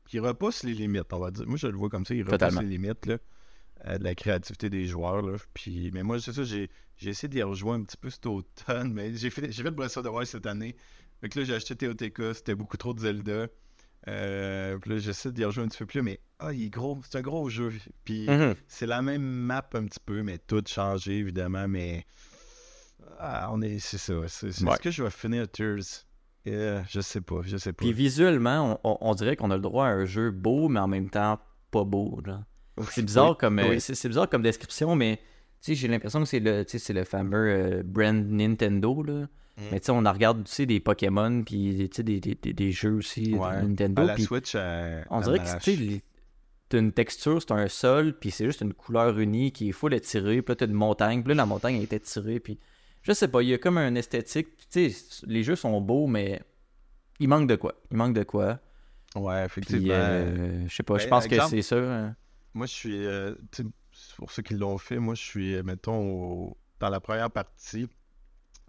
qui repousse les limites, on va dire. Moi, je le vois comme ça, il repousse Totalement. les limites, là, euh, de la créativité des joueurs, là. Puis, mais moi, c'est ça, j'ai, essayé d'y rejoindre un petit peu cet automne, mais j'ai fait, j'ai fait le Breath of the Wild cette année. Fait que là, j'ai acheté TOTK, c'était beaucoup trop de Zelda. Euh, puis là, j'essaie d'y rejoindre un petit peu plus, mais ah, il est gros, c'est un gros jeu. Puis, Mhm. c'est la même map un petit peu, mais tout changé, évidemment, mais... Ah, on est... C'est ça. C'est, c'est- Ouais. Est-ce que je vais finir Tears? Euh, je sais pas, je sais pas. Puis visuellement, on, on- dirait qu'on a le droit à un jeu beau, mais en même temps pas beau. là. C'est bizarre Oui, comme euh, oui. c'est c'est bizarre comme description, mais j'ai l'impression que c'est le, c'est le fameux euh, brand Nintendo. Là. Mm. Mais tu sais, on en regarde des Pokémon, puis des, des, des- des jeux aussi de. Nintendo. À la Switch, elle- on dirait que t'as une texture, c'est un sol, puis c'est juste une couleur unie qui est full étirée. Puis là, t'as une montagne, puis là, la montagne a été tirée. Puis je sais pas, il y a comme un esthétique. Tu sais, les jeux sont beaux, mais il manque de quoi. Il manque de quoi. Ouais, effectivement. euh, je sais pas, je Ben, pense que c'est ça. hein. Moi, je suis. euh, pour ceux qui l'ont fait, moi, je suis, mettons, au- dans la première partie.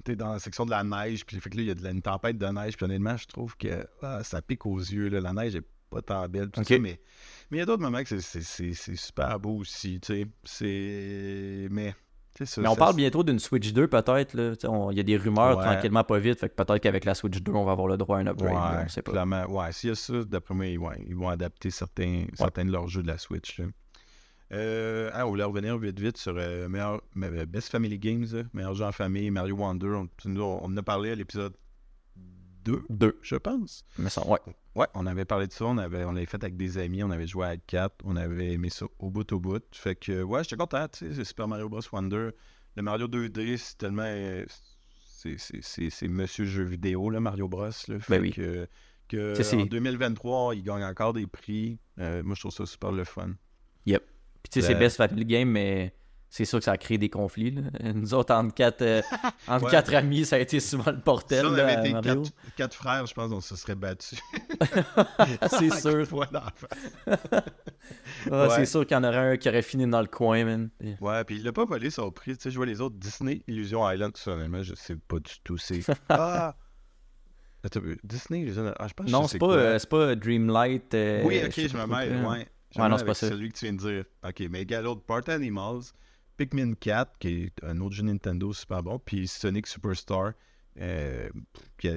Tu dans la section de la neige, puis fait que là, il y a de la, une tempête de neige, puis honnêtement, je trouve que ah, ça pique aux yeux. Là, la neige est pas tant belle, tout Ok. ça, mais mais il y a d'autres moments que c'est super beau aussi, tu sais. C'est. Mais. Ça- Mais on parle bientôt d'une Switch 2 peut-être. Il y a des rumeurs Ouais. tranquillement pas vite. Fait que peut-être qu'avec la Switch 2, on va avoir le droit à un upgrade. Ouais, on sait pas. clairement. Ouais, s'il y a ça, d'après moi, ils, vont adapter certains, certains de leurs jeux de la Switch. Euh, ah, on voulait revenir vite vite sur euh, meilleur, me- Best Family Games, meilleur jeu en famille, Mario Wonder. On, on en a parlé à l'épisode 2, Deux. je pense. Mais ça, ouais. Ouais, on avait parlé de ça, on avait on l'avait fait avec des amis, on avait joué à 4, on avait aimé ça au bout au bout. Fait que ouais, j'étais content, tu sais, c'est Super Mario Bros. Wonder. Le Mario 2D, c'est tellement. euh, C'est monsieur jeu vidéo, là, Mario Bros. Là, fait Ben oui. que, que en 2023, il gagne encore des prix. Euh, moi, je trouve ça super le fun. Puis tu sais, c'est Le- Best Family Game, mais c'est sûr que ça a créé des conflits. là. Nous autres, entre quatre, euh, entre Ouais. quatre amis, ça a été souvent le portel. Si on avait été quatre, quatre frères, je pense qu'on se serait battus. c'est sûr. Ah, Ouais. C'est sûr qu'il y en aurait un qui aurait fini dans le coin, man. Ouais, puis il l'a pas volé son prix. Tu sais, je vois les autres Disney Illusion Island, tout ça, honnêtement, je sais pas du tout. C'est. Ah! Attends. Disney Illusion Ah, je pense Non, je c'est pas, euh, pas Dreamlight. euh, Oui, ok, je pas me mêle. Ouais, Je non, c'est pas ça. celui que tu viens de dire. Ok, mais l'autre Part Animals, Pikmin 4, qui est un autre jeu Nintendo super bon, puis Sonic Superstar, euh, qui a,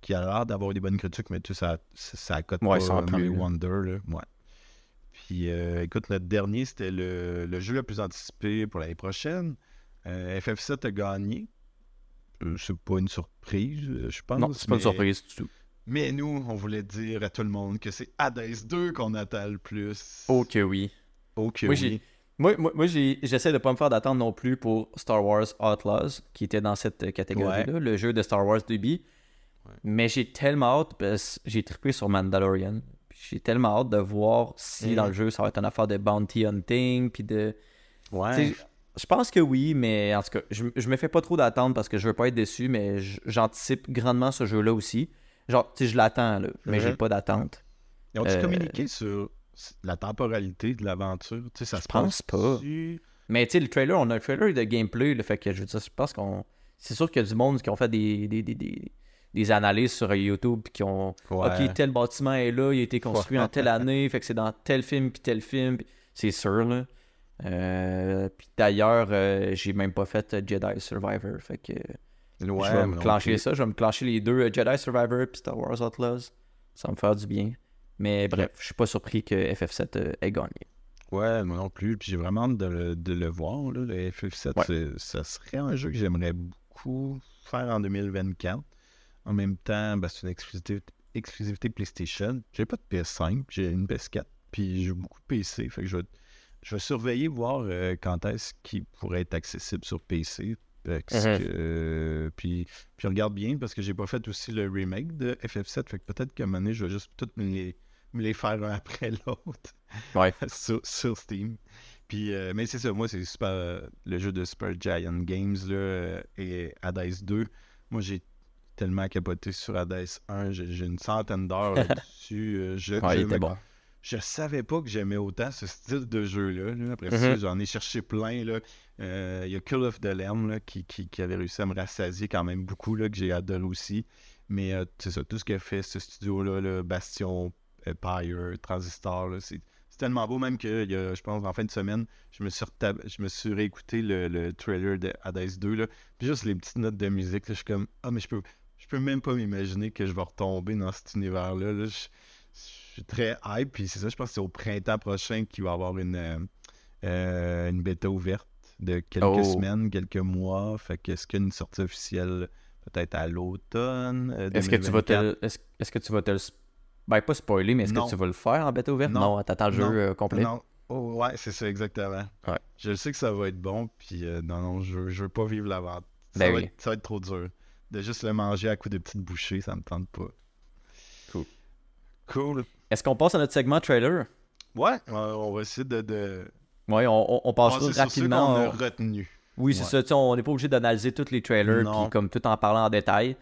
qui a l'air d'avoir des bonnes critiques, mais tu sais, ça, ça, ça cote Ouais, pas mieux. Wonder. Là. Ouais. Puis, euh, écoute, notre dernier, c'était le, le jeu le plus anticipé pour l'année prochaine. Euh, FF7 a gagné. Euh, c'est pas une surprise, euh, je pense. Non, c'est pas une surprise du tout. Mais nous, on voulait dire à tout le monde que c'est Hades 2 qu'on attend le plus. Oh que oui. Oh que Moi, oui. Moi, moi, j'essaie de pas me faire d'attendre non plus pour Star Wars Outlaws, qui était dans cette euh, catégorie-là, le jeu de Star Wars 2B. Mais j'ai tellement hâte, parce que j'ai trippé sur Mandalorian. J'ai tellement hâte de voir si Mm. dans le jeu ça va être une affaire de bounty hunting, puis de. Ouais. Je pense que oui, mais en tout cas, je, je me fais pas trop d'attente parce que je veux pas être déçu, mais j'anticipe grandement ce jeu-là aussi. Genre, tu sais, je l'attends, là, mais j'ai pas d'attente. Ils ont-tu euh, communiqué sur la temporalité de l'aventure? Tu sais, ça se pense pas. Mais tu sais, le trailer, on a un trailer de gameplay, le fait que je veux dire, je pense qu'on. C'est sûr qu'il y a du monde qui ont fait des, des, des, des, des analyses sur YouTube puis qui ont. Ouais. Ok, tel bâtiment est là, il a été construit en telle année, fait que c'est dans tel film puis tel film. puis C'est sûr, là. Euh, puis d'ailleurs, euh, j'ai même pas fait Jedi Survivor, fait que. Ouais, je vais me clencher ça, je vais me clencher les deux, euh, Jedi Survivor puis Star Wars Outlaws. Ça va me faire du bien. Mais bref, je suis pas surpris que FF7 euh, ait gagné. Ouais, moi non plus. Puis j'ai vraiment hâte de le, de le voir. Là. Le FF7, Ouais. c'est- ça serait un jeu que j'aimerais beaucoup faire en 2024. En même temps, ben, c'est une exclusivité, exclusivité PlayStation. J'ai pas de PS5, j'ai une PS4. Puis j'ai beaucoup de PC. Fait que je vais, je vais surveiller, voir euh, quand est-ce qu'il pourrait être accessible sur PC. Mhm. euh, puis, puis regarde bien, parce que j'ai pas fait aussi le remake de FF7. Fait que peut-être qu'à un moment donné, je vais juste toutes les, les faire un après l'autre Ouais. sur, sur Steam. Puis, euh, mais c'est ça, moi, c'est super. euh, le jeu de Super Giant Games là, euh, et Hades 2. Moi, j'ai tellement capoté sur Hades 1. J'ai une centaine d'heures là-dessus. euh, je, Ouais, je il était me- bon. je savais pas que j'aimais autant ce style de jeu-là. là. Après ça, j'en ai cherché plein. là. Il y a Call of the Lamb là, qui, qui, qui avait réussi à me rassasier quand même beaucoup, là, que j'ai adoré aussi. Mais c'est ça, tout ce qu'a fait ce studio-là, là, Bastion, Empire, Transistor, c'est tellement beau, même que il y a, je pense, en fin de semaine, je me suis, je me suis réécouté le, le trailer de Hades 2. Là, puis juste les petites notes de musique, là, je suis comme, ah, mais je peux, je peux même pas m'imaginer que je vais retomber dans cet univers-là. là. Je, je suis très hype, puis c'est ça, je pense que c'est au printemps prochain qu'il va y avoir une, euh, euh, une bêta ouverte de quelques Oh. semaines, quelques mois. Fait que est-ce qu'il y a une sortie officielle peut-être à l'automne euh, Est-ce que tu vas 2024? te. Est-ce que tu vas te. le Ben, pas spoiler, mais est-ce que tu vas le faire en bêta ouverte? Non. Non, t'attends le jeu euh, complet. Non. Oh, ouais, c'est ça, exactement. Ouais. Je sais que ça va être bon, puis euh, non, non, je, je veux pas vivre l'aventure. Ça, Ben va oui. être- ça va être trop dur. De juste le manger à coups de petites bouchées, ça me tente pas. Cool. Cool. Est-ce qu'on passe à notre segment trailer? Ouais, on va essayer de, de Oui, on, on, on passera passer sur ceux qu'on rapidement. a on- retenus. Oui, c'est Ouais. ça. On n'est pas obligé d'analyser tous les trailers, puis comme tout en parlant en détail.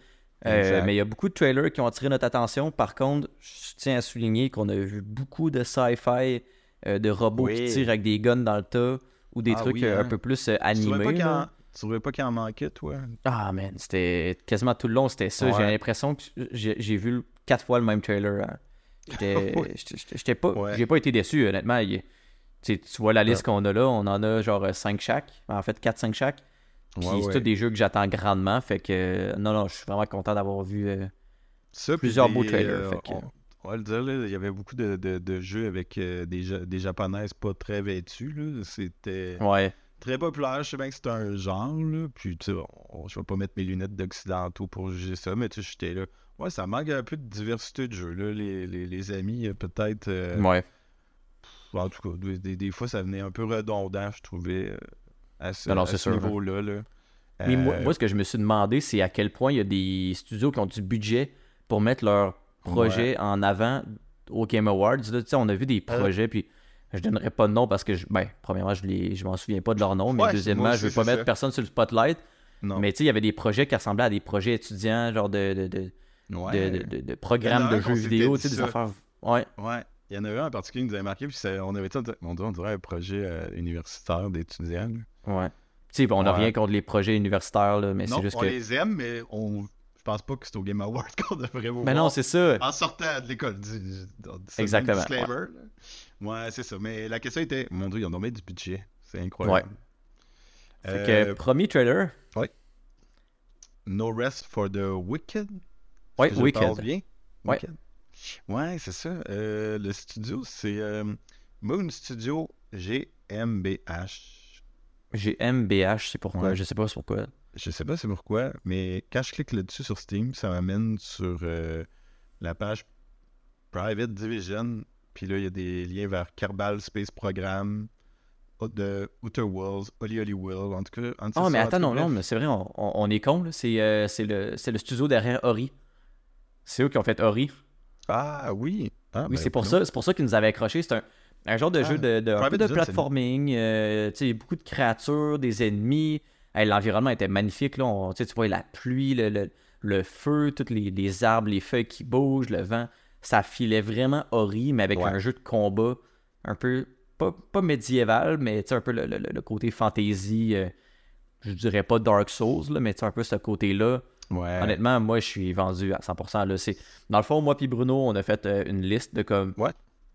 Euh, mais il y a beaucoup de trailers qui ont attiré notre attention. Par contre, je tiens à souligner qu'on a vu beaucoup de sci-fi, euh, de robots qui tirent avec des guns dans le tas, ou des Ah trucs oui, euh, un hein. peu plus Tu trouvais pas animés. qu'il là. en- tu trouvais pas qu'il en manquait, toi? Ah, man, c'était quasiment tout le long, c'était ça. J'ai l'impression que j'ai vu quatre fois le même trailer. hein. J'étais pas, Ouais. j'ai pas été déçu, honnêtement. Il, Tu sais, tu vois la liste qu'on a là, on en a genre 5 chaque. En fait, 4-5 chaque. Puis Ouais, c'est ouais. tous des jeux que j'attends grandement. Fait que, non, non, je suis vraiment content d'avoir vu. euh, Ça, puis Plusieurs beaux trailers, euh, fait que- on, on va le dire, là, il y avait beaucoup de, de- de jeux avec euh, des, des japonaises pas très vêtues. C'était Ouais. très populaire. Je sais bien que c'est un genre. Là. Puis, tu sais, je vais pas mettre mes lunettes d'occidentaux pour juger ça, mais tu sais, j'étais là. Ouais, ça manque un peu de diversité de jeux. Là. Les, les- les amis, euh, peut-être. euh, Ouais. En tout cas, des, des- fois, ça venait un peu redondant, je trouvais, euh, à ce, Non, non, niveau-là. là. Mais moi, Euh, moi, ce que je me suis demandé, c'est à quel point il y a des studios qui ont du budget pour mettre leur projet en avant au Game Awards. Là, on a vu des Euh. projets, puis je donnerai pas de nom parce que, je, ben, premièrement, je les, je m'en souviens pas de leur nom, mais Ouais, deuxièmement, moi je veux aussi, pas mettre ça. personne sur le spotlight. non. Mais tu sais, il y avait des projets qui ressemblaient à des projets étudiants, genre de, de, de, Ouais. programmes de jeux vidéo, tu sais, des ça. affaires. Ouais. Ouais, il y en avait un en particulier qui nous avait marqué, puis on avait dirait, on dirait un projet euh, universitaire d'étudiants. Ouais. Tu sais, on n'a Ouais. rien contre les projets universitaires, là, mais c'est juste on que. les aime, mais on... je pense pas que c'est au Game Award qu'on devrait vous Mais non, c'est ça. en sortant de l'école. Exactement, disclaimer. Ouais, c'est ça. Mais la question était, mon Dieu, ils ont nommé du budget. C'est incroyable. Fait Euh, que, premier trailer. No Rest for the Wicked. Ouais, Wicked. bien? Ouais. Wicked. Ouais, c'est ça. Euh, le studio, c'est euh, Moon Studio GmbH. J'ai MBH, c'est pourquoi. Ouais. Je sais pas c'est pourquoi. Je sais pas c'est pourquoi, mais quand je clique là-dessus sur Steam, ça m'amène sur euh, la page Private Division. Puis là, il y a des liens vers Kerbal Space Program, de Outer Worlds, Oli Oli World. En tout cas, Ah, de mais attends, non, non, mais c'est vrai, on, on- on est con. C'est euh, c'est le, le studio derrière Ori. C'est eux qui ont fait Ori. Ah oui. Ah, Oui, ben, c'est pour ça, c'est pour ça qu'ils nous avaient accroché. C'est un, un genre de Ah, jeu de, de, un peu de platforming, euh, beaucoup de créatures, des ennemis. Hey, L'environnement était magnifique, là. On- tu vois la pluie, le, le, le feu, tous les, les arbres, les feuilles qui bougent, le vent. Ça filait vraiment Ori, mais avec Ouais. un jeu de combat un peu, pas, pas médiéval, mais tu sais, un peu le, le- le côté fantasy. euh, je dirais pas Dark Souls, là, mais tu sais, un peu ce côté-là. Ouais. Honnêtement, moi, je suis vendu à 100%. Là. Dans le fond, moi puis Bruno, on a fait euh, une liste de comme Ouais.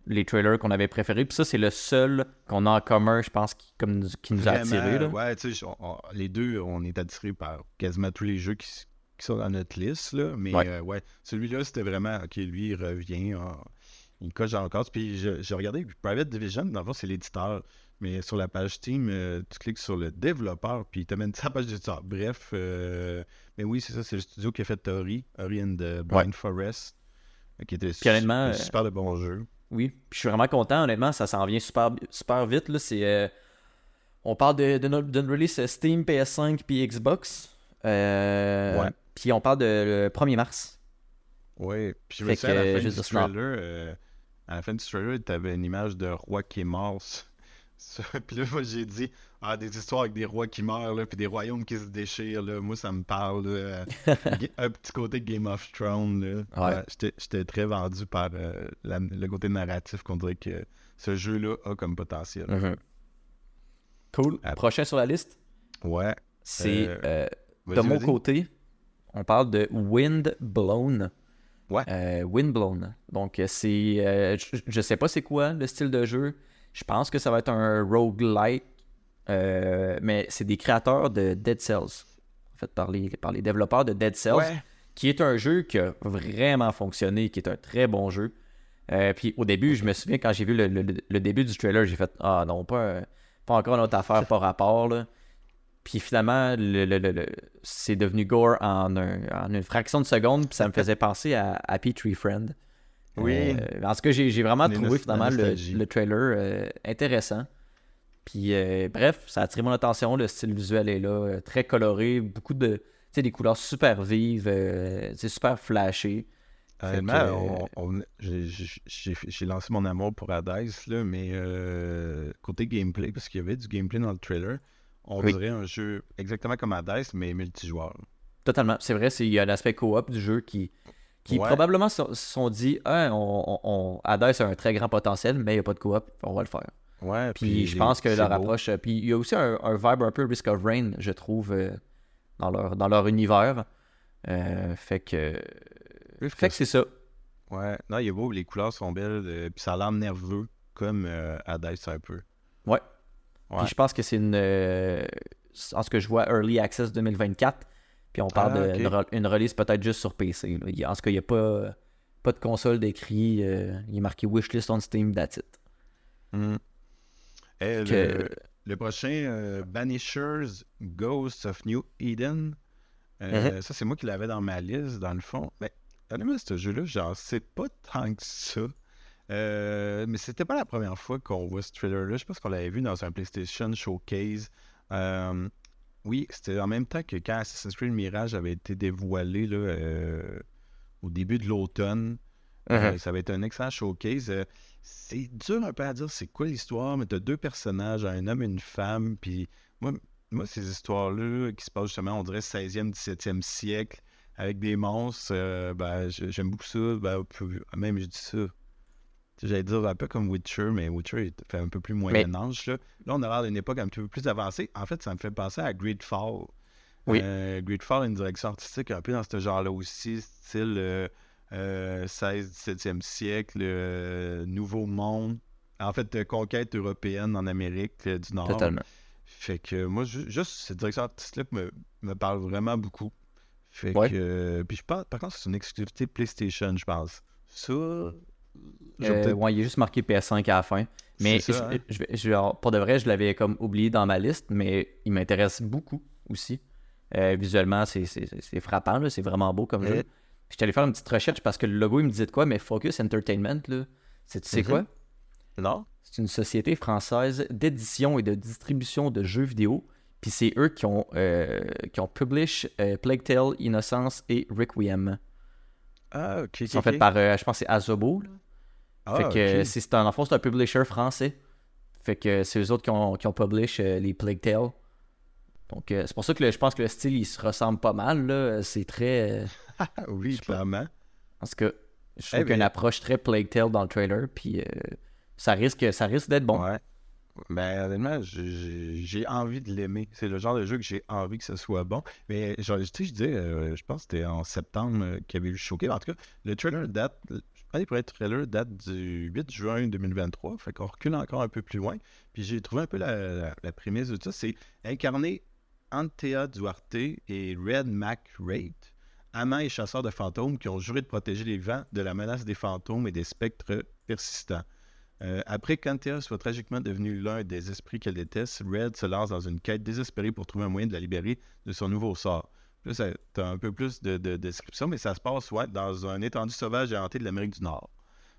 Les trailers qu'on avait préférés. Puis ça, c'est le seul qu'on a en commun, je pense, qui, comme, nous- qui nous a attirés. Là. Ouais, tu sais, les deux, on est attirés par quasiment tous les jeux qui, sont dans notre liste, là. Mais Ouais. euh, ouais, celui-là, c'était vraiment, OK, lui, il revient, il coche cadre. Puis j'ai regardé, Private Division, dans le fond, c'est l'éditeur. Mais sur la page Steam, euh, tu cliques sur le développeur, puis il t'amène sa page d'éditeur. Bref, euh, mais oui, c'est ça, c'est le studio qui a fait Ori, Ori and the Blind Forest, euh, qui était su- super de bon jeu. Oui. Puis je suis vraiment content, honnêtement. Ça s'en vient super, super vite. Là. C'est, euh, on parle de, de d'une release Steam, PS5 puis Xbox. Euh, Ouais. Puis on parle de le 1er mars. Oui, puis je Fait souviens, à la fin du trailer, euh, à la fin du trailer, t'avais une image de roi qui est mort. Puis là, moi, j'ai dit, ah, des histoires avec des rois qui meurent, là, puis des royaumes qui se déchirent, là, moi, ça me parle, là, Ga- un petit côté Game of Thrones, là. Ouais. Ouais, j'étais- très vendu par euh, la- le côté narratif qu'on dirait que ce jeu-là a comme potentiel. Mhm. Cool. Prochain sur la liste, Ouais. c'est Euh, euh, de mon côté, on parle de Wind Blown. Ouais. Euh, Wind Blown. Donc, euh, c'est. euh, je, sais pas c'est quoi le style de jeu. Je pense que ça va être un roguelike. Euh, mais c'est des créateurs de Dead Cells. En fait, par les, par les développeurs de Dead Cells. Ouais. Qui est un jeu qui a vraiment fonctionné, qui est un très bon jeu. Euh, puis au début, je me souviens quand j'ai vu le, le- le début du trailer, j'ai fait Ah non, pas, pas encore une autre affaire par rapport. Là. Puis finalement, le, le- le- le- c'est devenu gore en, un- en une fraction de seconde, puis ça me faisait penser à Happy Tree Friend. Oui. Euh, en tout cas, j'ai vraiment trouvé finalement le, trailer intéressant. Puis euh, bref, ça a attiré mon attention. Le style visuel est là, euh, très coloré, beaucoup de. Tu sais, des couleurs super vives, euh, c'est super flashé. Honnêtement, j'ai- lancé mon amour pour Hades, là, mais euh, côté gameplay, parce qu'il y avait du gameplay dans le trailer, on Oui. dirait un jeu exactement comme Hades, mais multijoueur. Totalement. C'est vrai, c'est- il y a l'aspect coop du jeu qui, qui Ouais. probablement se sont dit on, on, on- Hades a un très grand potentiel, mais il n'y a pas de coop, on va le faire. Ouais, Puis, je pense que leur approche. euh, Puis il y a aussi un, un vibe un peu Risk of Rain, je trouve, euh, dans, leur, dans leur univers. Euh, fait que. Fait que c'est ça. Ouais, non, il est beau, les couleurs sont belles, euh, puis ça a l'air nerveux, comme euh, Hades un peu. Ouais. Ouais. Puis je pense que c'est une. en ce que je vois, Early Access 2024. Puis on parle Ah, d'une re- une release peut-être juste sur PC. là. En ce cas, il n'y a pas, pas de console d'écrit. il est marqué Wishlist on Steam, that's it. Hmm. Que- le, le prochain, euh, Banishers Ghosts of New Eden. Euh, Mhm. Ça, c'est moi qui l'avais dans ma liste, dans le fond. Mais honnêtement, ce jeu-là, j'en sais pas tant que ça. Euh, mais c'était pas la première fois qu'on voit ce trailer-là. Je pense qu'on l'avait vu dans un PlayStation Showcase. Oui, c'était en même temps que quand Assassin's Creed Mirage avait été dévoilé là, au début de l'automne. Euh, ça va être un excellent showcase. Euh, c'est dur un peu à dire c'est quoi l'histoire, mais tu as deux personnages, un homme et une femme. Puis moi, moi ces histoires-là qui se passent justement, on dirait 16e, 17e siècle, avec des monstres, euh, ben, j'aime beaucoup ça. Ben, même, je dis ça. J'allais dire un peu comme Witcher, mais Witcher il fait un peu plus Moyen-Âge. Là. là, on a l'air d'une époque un petit peu plus avancée. En fait, ça me fait penser à Greedfall. Oui. Euh, Greedfall a une direction artistique un peu dans ce genre-là aussi, style euh, euh, 16-17e siècle, euh, Nouveau Monde. En fait, euh, conquête européenne en Amérique euh, du Nord. Totalement. Fait que moi, ju- juste cette direction artistique-là me, me parle vraiment beaucoup. Fait Ouais. que. puis je pense, par contre, c'est une exclusivité PlayStation, je pense. Ça. Euh, ouais, il est juste marqué PS5 à la fin. Mais ça, je- hein? je pour de vrai, je l'avais comme oublié dans ma liste, mais il m'intéresse beaucoup aussi. Euh, visuellement, c'est- c'est c'est frappant, là, c'est vraiment beau comme Mhm. jeu. Puis j'étais allé faire une petite recherche parce que le logo, il me disait de quoi, mais Focus Entertainment, là, c'est tu sais Mhm. quoi? Non? C'est une société française d'édition et de distribution de jeux vidéo. Puis c'est eux qui ont, euh, qui ont publish euh, Plague Tale, Innocence et Requiem. Ah, ok. Ils sont faits par, euh, je pense, c'est Azobo. là. Ah, fait que ok. c'est un, c'est un publisher français. Fait que c'est eux autres qui ont, qui ont publish euh, les Plague Tale. Donc c'est pour ça que le- je pense que le style il se ressemble pas mal. là. C'est très. oui, clairement. parce que je trouve Eh qu'il y a une approche très Plague Tale dans le trailer. Puis euh, ça risque, ça risque d'être bon. Ouais. Ben, honnêtement, j'ai- envie de l'aimer. C'est le genre de jeu que j'ai envie que ce soit bon. Mais, genre, tu sais, je disais, euh, je pense que c'était en septembre euh, qu'il y avait eu le showcase. En tout cas, le trailer date, je pense que le trailer date du 8 juin 2023. Fait qu'on recule encore un peu plus loin. Puis j'ai trouvé un peu la, la, la prémisse de tout ça. C'est incarner Antea Duarte et Red Mac Rate, amants et chasseurs de fantômes qui ont juré de protéger les vents de la menace des fantômes et des spectres persistants. Euh, après qu'Antea soit tragiquement devenu l'un des esprits qu'elle déteste, Red se lance dans une quête désespérée pour trouver un moyen de la libérer de son nouveau sort. Là, t'as un peu plus de, de description, mais ça se passe ouais, dans un étendu sauvage et hanté de l'Amérique du Nord.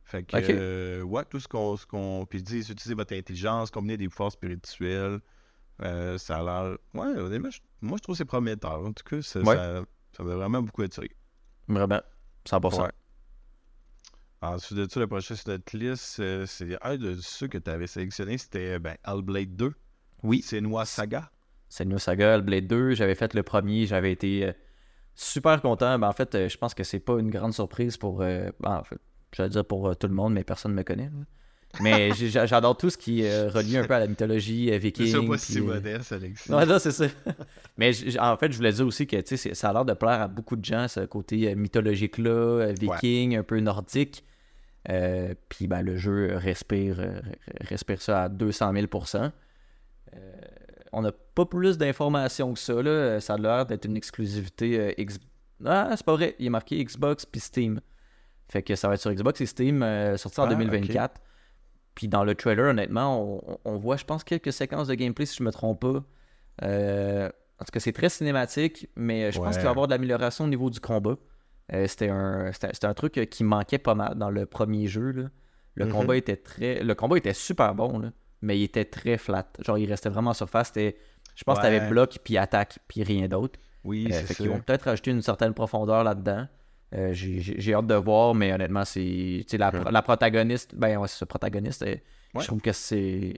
Fait que, euh, ouais, tout ce qu'on. ce qu'on- Puis ils disent, utilisez votre intelligence, combiner des pouvoirs spirituels. Euh, ça a l'air. Ouais, honnêtement, je- moi, je trouve que c'est prometteur. En tout cas, ça, Ouais. ça, ça m'a vraiment beaucoup attiré. Vraiment. 100%. Ouais. Ensuite de ça, le prochain sur notre liste, euh, c'est un de ceux que tu avais sélectionné, c'était ben, Hellblade 2. Oui. C'est Noix Saga. C'est New Saga, Blade 2. J'avais fait le premier, j'avais été euh, super content. Ben, en fait, euh, je pense que c'est pas une grande surprise pour. euh, ben, en fait, j'allais dire pour euh, tout le monde, mais personne ne me connaît. là. Mais j'adore tout ce qui est euh, relié un peu à la mythologie euh, C'est viking. pas puis, si euh, modeste, Alexis. Non, c'est ça. Mais en fait, je voulais dire aussi que c'est- ça a l'air de plaire à beaucoup de gens, ce côté mythologique-là, viking, un peu nordique. Euh, Puis ben, le jeu respire, respire ça à 200 000% Euh, On n'a pas plus d'informations que ça. Là. Ça a l'air d'être une exclusivité euh, X... Ah, c'est pas vrai. Il est marqué Xbox puis Steam. Fait que ça va être sur Xbox et Steam, sorti en Ah, 2024. Puis dans le trailer, honnêtement, on, on voit, je pense, quelques séquences de gameplay, si je me trompe pas. Euh, en tout cas, c'est très cinématique, mais je pense qu'il va y avoir de l'amélioration au niveau du combat. Euh, c'était un, un truc euh, qui manquait pas mal dans le premier jeu. là. Le Mhm. combat était très, le combat était super bon, là, mais il était très flat. Genre, il restait vraiment en surface. Je pense que Ouais. t'avais bloc puis attaque puis rien d'autre. Oui, Euh, c'est qu'ils vont peut-être rajouter une certaine profondeur là-dedans. Euh, j'ai, hâte de voir, mais honnêtement, c'est la, Mhm. la protagoniste. Ben ouais, c'est ça, protagoniste. euh, Ouais. Je trouve que c'est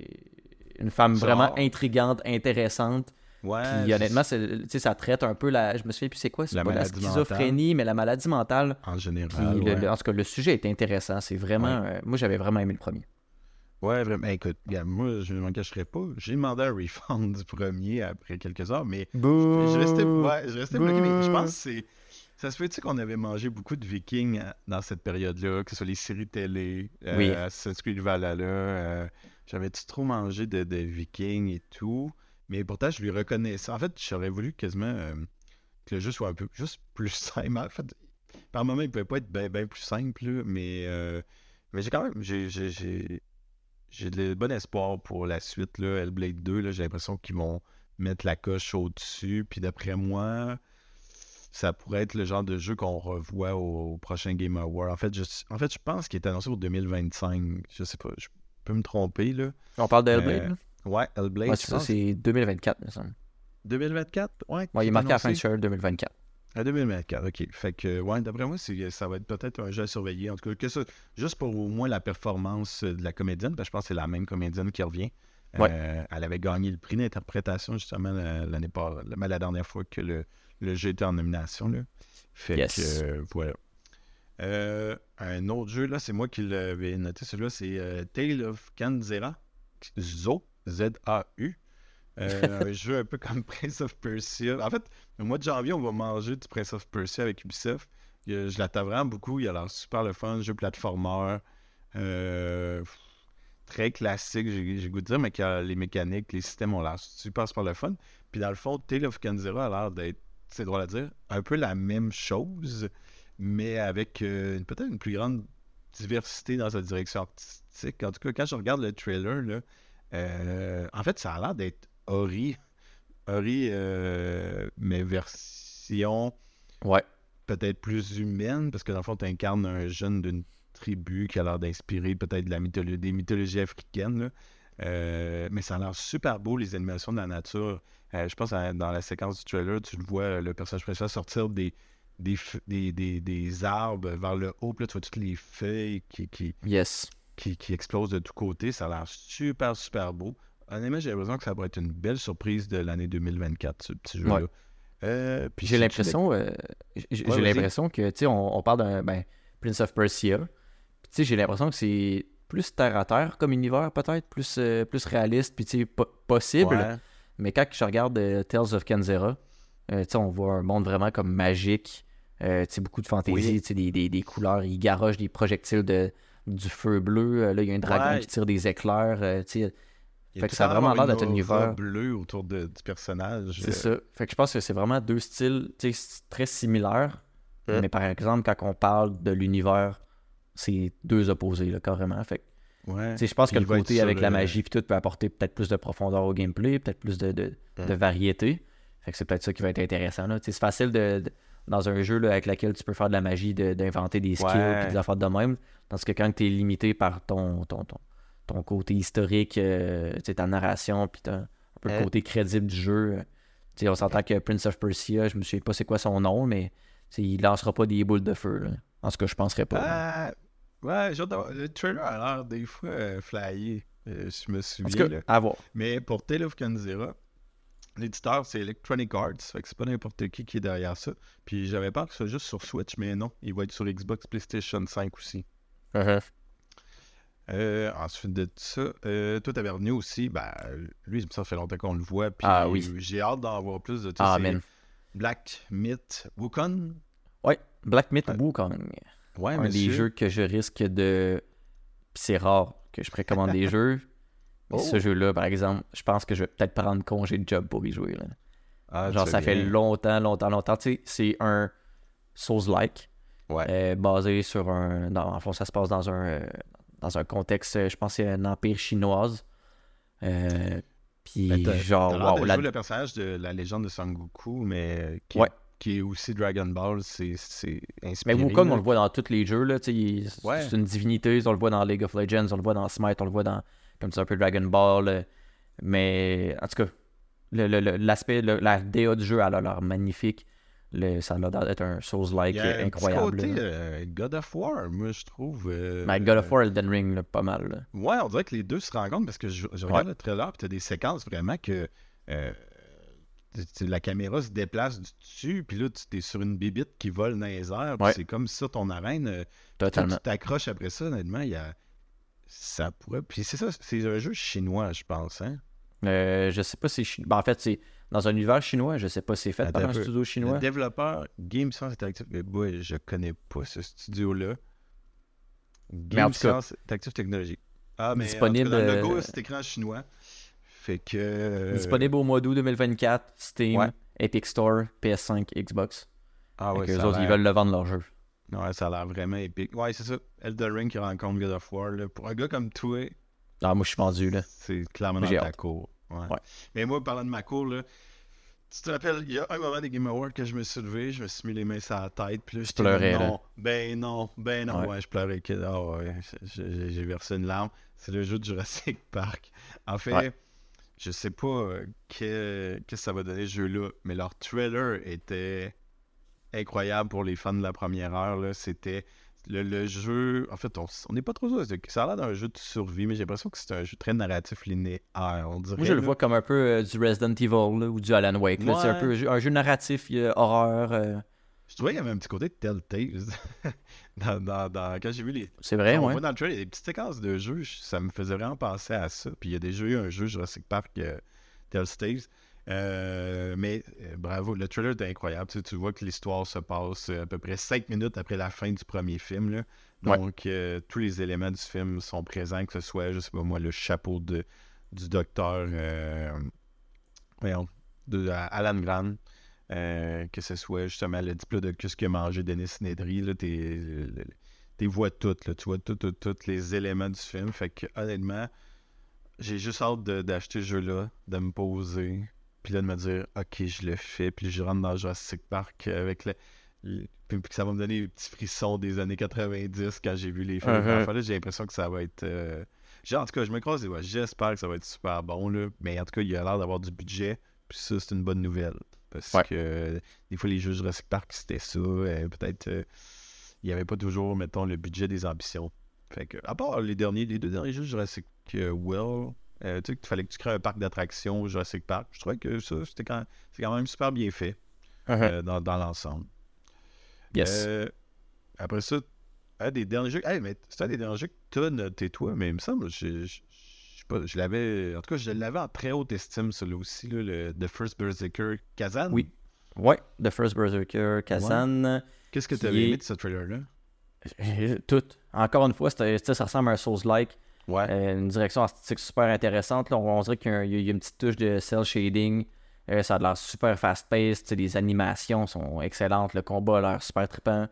une femme vraiment intrigante, intéressante. Ouais, Puis honnêtement, ça traite un peu la. Je me souviens plus c'est quoi, c'est pas la schizophrénie, mais la maladie mentale. en Puis général. le- ouais. le- en tout cas, le sujet est intéressant. C'est vraiment. euh, moi, j'avais vraiment aimé le premier. Ouais, vraiment. Ben, écoute, moi, je ne m'en cacherai pas. J'ai demandé un refund du premier après quelques heures, mais je restais, je restais bloqué. Mais je pense que c'est. Ça se fait, tu sais, qu'on avait mangé beaucoup de Vikings euh, dans cette période-là, que ce soit les séries télé, euh, Oui. Assassin's Creed Valhalla. euh, J'avais-tu trop mangé de, de Viking et tout? Mais pourtant, je lui reconnaissais. En fait, j'aurais voulu quasiment euh, que le jeu soit un peu juste plus simple. En fait, par moment, il pouvait pas être bien plus simple, mais, euh, mais j'ai quand même. J'ai, de bon espoir pour la suite. Là, Hellblade 2, là, j'ai l'impression qu'ils vont mettre la coche au-dessus. Puis d'après moi, ça pourrait être le genre de jeu qu'on revoit au, au prochain Game Award. En fait, je, en fait, je pense qu'il est annoncé pour 2025. Je sais pas, je peux me tromper. Là. On parle de Hellblade, Euh? Ouais, Hellblade. Ouais, c'est ça, c'est 2024, me semble. 2024? Ouais, Ouais, il est marqué à la fin de annoncé. Share 2024. À 2024, ok. Fait que, ouais, d'après moi, ça va être peut-être un jeu à surveiller. En tout cas, que ça, juste pour au moins la performance euh, de la comédienne, parce que je pense que c'est la même comédienne qui revient. Ouais. Euh, elle avait gagné le prix d'interprétation, justement, la- l'année la dernière fois que le, le jeu était en nomination. Là. Fait Yes. que, euh, voilà. Euh, un autre jeu, là, c'est moi qui l'avais noté. Celui-là, c'est euh, Tale of Kanzera. Zo, Z-A-U. Euh, un jeu un peu comme Prince of Persia. En fait, au mois de janvier, on va manger du Prince of Persia avec Ubisoft. Je l'attends vraiment beaucoup. Il a l'air super le fun. Jeu platformer. Très classique, j'ai le goût de dire, mais que les mécaniques, les systèmes ont l'air super, super le fun. Puis dans le fond, Tale of Kanzera a l'air d'être, c'est drôle à dire, un peu la même chose, mais avec euh, peut-être une plus grande diversité dans sa direction artistique. En tout cas, quand je regarde le trailer, là, euh, en fait, ça a l'air d'être Ori. Ori, euh, mais version Ouais. peut-être plus humaine, parce que dans le fond, tu incarnes un jeune d'une tribu qui a l'air d'inspirer peut-être de la mytholo- des mythologies africaines. là. Euh, mais ça a l'air super beau, les animations de la nature. Euh, je pense à- dans la séquence du trailer, tu le vois, euh, le personnage principal sortir des, des, des, des- des arbres vers le haut, puis là, tu vois toutes les feuilles qui, qui, Yes. qui, qui explosent de tous côtés. Ça a l'air super, super beau. Honnêtement, j'ai l'impression que ça pourrait être une belle surprise de l'année 2024, ce petit jeu-là. Ouais. Euh, puis J'ai l'impression euh, j'ai Ouais, l'impression que, tu sais, on, on parle d'un ben, Prince of Persia. Tu sais, j'ai l'impression que c'est plus terre à terre comme univers, peut-être, plus, euh, plus réaliste, puis tu sais, po- possible. Ouais. Mais quand je regarde euh, Tales of Kanzera, euh, on voit un monde vraiment comme magique. Beaucoup de fantaisie, Oui. des, des, des couleurs. Ils garochent des projectiles de, du feu bleu. Là, il y a un dragon Ouais. qui tire des éclairs. tu Il Fait que ça a vraiment l'air d'être un univers- bleu autour de- du personnage. C'est ça. Fait que je pense que c'est vraiment deux styles très similaires. Ouais. Mais par exemple, quand on parle de l'univers, c'est deux opposés, là, carrément. Fait Ouais. je pense que le côté avec la euh, magie puis tout peut apporter peut-être plus de profondeur au gameplay, peut-être plus de, de, de variété. Fait que c'est peut-être ça qui va être intéressant. C'est facile de, de- dans un jeu là, avec lequel tu peux faire de la magie, d'inventer des skills Ouais. et des affaires de même. Tandis que quand tu es limité par ton, ton, ton, ton côté historique, euh, ta narration, puis un peu le Ouais. côté crédible du jeu. euh, on s'entend que Prince of Persia, je me souviens pas c'est quoi son nom, mais il lancera pas des boules de feu. là. En tout cas, je penserais pas. Ah, ouais, d'avoir- le trailer a l'air des fois euh, flyé. euh, je me en souviens. cas, à voir. Mais pour Tale of Kanzera, l'éditeur c'est Electronic Arts. Fait que c'est pas n'importe qui qui est derrière ça. Puis j'avais peur que ce soit juste sur Switch, mais non. Il va être sur Xbox, PlayStation 5 aussi. Euh, ensuite de ça, euh, toi, t'avais revenu aussi. Ben, lui, ça fait longtemps qu'on le voit. Puis Ah oui. J'ai hâte d'en voir plus de tout Ah. Black Myth Wukong. Ouais, Black Myth Ouais. Wukong. Ouais, un monsieur. des jeux que je risque de. C'est rare que je précommande des jeux. Mais Oh. ce jeu-là, par exemple, je pense que je vais peut-être prendre congé de job pour y jouer. là. Ah, Genre, ça fait longtemps, longtemps, longtemps. Tu sais, c'est un Souls-like, Ouais. euh, basé sur un. Dans, en fond, ça se passe dans un, euh, dans un contexte, euh, je pense, que c'est un empire chinoise. Euh, puis, genre, wow, la- le personnage de la légende de Sangoku, mais qui, Ouais. Qui est aussi Dragon Ball, c'est Mais inspiré. Wukong, là. on le voit dans tous les jeux. Tu c'est Ouais. une divinité. On le voit dans League of Legends, on le voit dans Smite, on le voit dans, comme c'est un peu Dragon Ball. euh, mais en tout cas, l'aspect, la DA du jeu, elle a l'air magnifique. Le, ça a l'air d'être un Souls-like incroyable. côté euh, God of War, moi, je trouve. euh, Mais God of War, Elden Ring, là, pas mal. là. Ouais, on dirait que les deux se rencontrent parce que je, je regarde le trailer puis t'as des séquences vraiment que euh, tu- tu- la caméra se déplace du dessus puis là tu es sur une bébite qui vole dans les airs Ouais. c'est comme ça ton arène. euh, Totalement. tu t'accroches après ça, honnêtement, il y a ça pourrait. Puis c'est ça, c'est un jeu chinois, je pense, hein? Euh, je sais pas si c'est chinois. en fait, c'est dans un univers chinois. Je sais pas si c'est fait Attends par un peu. studio Le chinois. développeur Game Science Interactive, mais boy, je connais pas ce studio-là. Mais en Game tout Science Interactive Technology. Ah, mais Disponible, en tout cas, dans le logo, euh, c'est écran chinois. Fait que. euh, Disponible au mois d'août 2024, Steam, Ouais. Epic Store, PS5, Xbox. Ah ouais, ça autres, ils veulent le vendre leur jeu. Ouais, ça a l'air vraiment épique. Ouais, c'est ça. Elden Ring qui rencontre God of War. Là. Pour un gars comme toi, Ah, moi, je suis vendu, là. c'est clairement dans ta cour. Ouais. Ouais. Mais moi, parlant de ma cour, là, tu te rappelles, il y a un moment des Game Awards que je me suis levé, je me suis mis les mains sur la tête, puis là, j'étais pleurais, comme, là. non, ben non, ben non, Ouais. ouais, je pleurais. Ah ouais, j'ai- versé une larme. C'est le jeu de Jurassic Park. En fait, Ouais. Je sais pas euh, que- que ça va donner ce jeu-là, mais leur trailer était incroyable pour les fans de la première heure. C'était le, le jeu. En fait, on n'est pas trop sûr. Ça a l'air d'un jeu de survie, mais j'ai l'impression que c'est un jeu très narratif linéaire. On dirait. Moi, je le là. vois comme un peu euh, du Resident Evil là, ou du Alan Wake. C'est un peu un jeu, narratif, horreur. euh, Je trouvais qu'il y avait un petit côté de Telltale. dans, dans- dans- Quand j'ai vu les. C'est vrai, ouais. voit dans le trailer, des petites séquences de jeux, je- ça me faisait vraiment penser à ça. Puis il y a déjà eu un jeu Jurassic Park euh, Telltale. Euh, mais euh, bravo, le trailer était incroyable. Tu, sais, tu vois que l'histoire se passe euh, à peu près 5 minutes après la fin du premier film. là. Donc, euh, tous les éléments du film sont présents, que ce soit, je sais pas moi, le chapeau de, du docteur voyons, de Alan Grant, euh, que ce soit justement le diplodocus que mangé Denis Nedry, là, t'es, vois toutes, là, tu vois tous tout, tout les éléments du film. Fait que honnêtement, j'ai juste hâte de- d'acheter ce jeu-là, de me poser, puis là de me dire ok je le fais, puis je rentre dans Jurassic Park avec le, le- puis que ça va me donner des petits frissons des années 90 quand j'ai vu les films. Uh-huh. Enfin, là, j'ai l'impression que ça va être. euh, j'ai- En tout cas, je me croise les doigts. J'espère que ça va être super bon, là. mais en tout cas, il a l'air d'avoir du budget, puis ça, c'est une bonne nouvelle. Parce Ouais. que des fois, les jeux Jurassic Park, c'était ça. euh, Peut-être euh, il n'y avait pas toujours, mettons, le budget des ambitions. Fait que, à part les derniers, les deux derniers jeux Jurassic euh, World, euh, tu sais, qu'il fallait que tu crées un parc d'attractions Jurassic Park, je trouvais que ça, c'était quand, c'est quand même super bien fait Uh-huh. euh, dans, dans l'ensemble. Yes. Après ça, un des derniers jeux. Hey, mais c'est un des derniers jeux que tu as noté, toi, mais il me semble, je, pas, je l'avais. En tout cas, je l'avais en très haute estime, celui-là aussi, là, le The First Berserker Kazan. Oui. Ouais, The First Berserker, Kazan. Qu'est-ce que tu avais est- aimé de ce trailer-là? Euh, Tout. Encore une fois, ça ressemble à un Souls-like. Ouais. Euh, une direction artistique super intéressante. Là, on, on dirait qu'il y a, y une petite touche de cel shading. Euh, ça a l'air super fast-paced. Les animations sont excellentes. Le combat a l'air super trippant.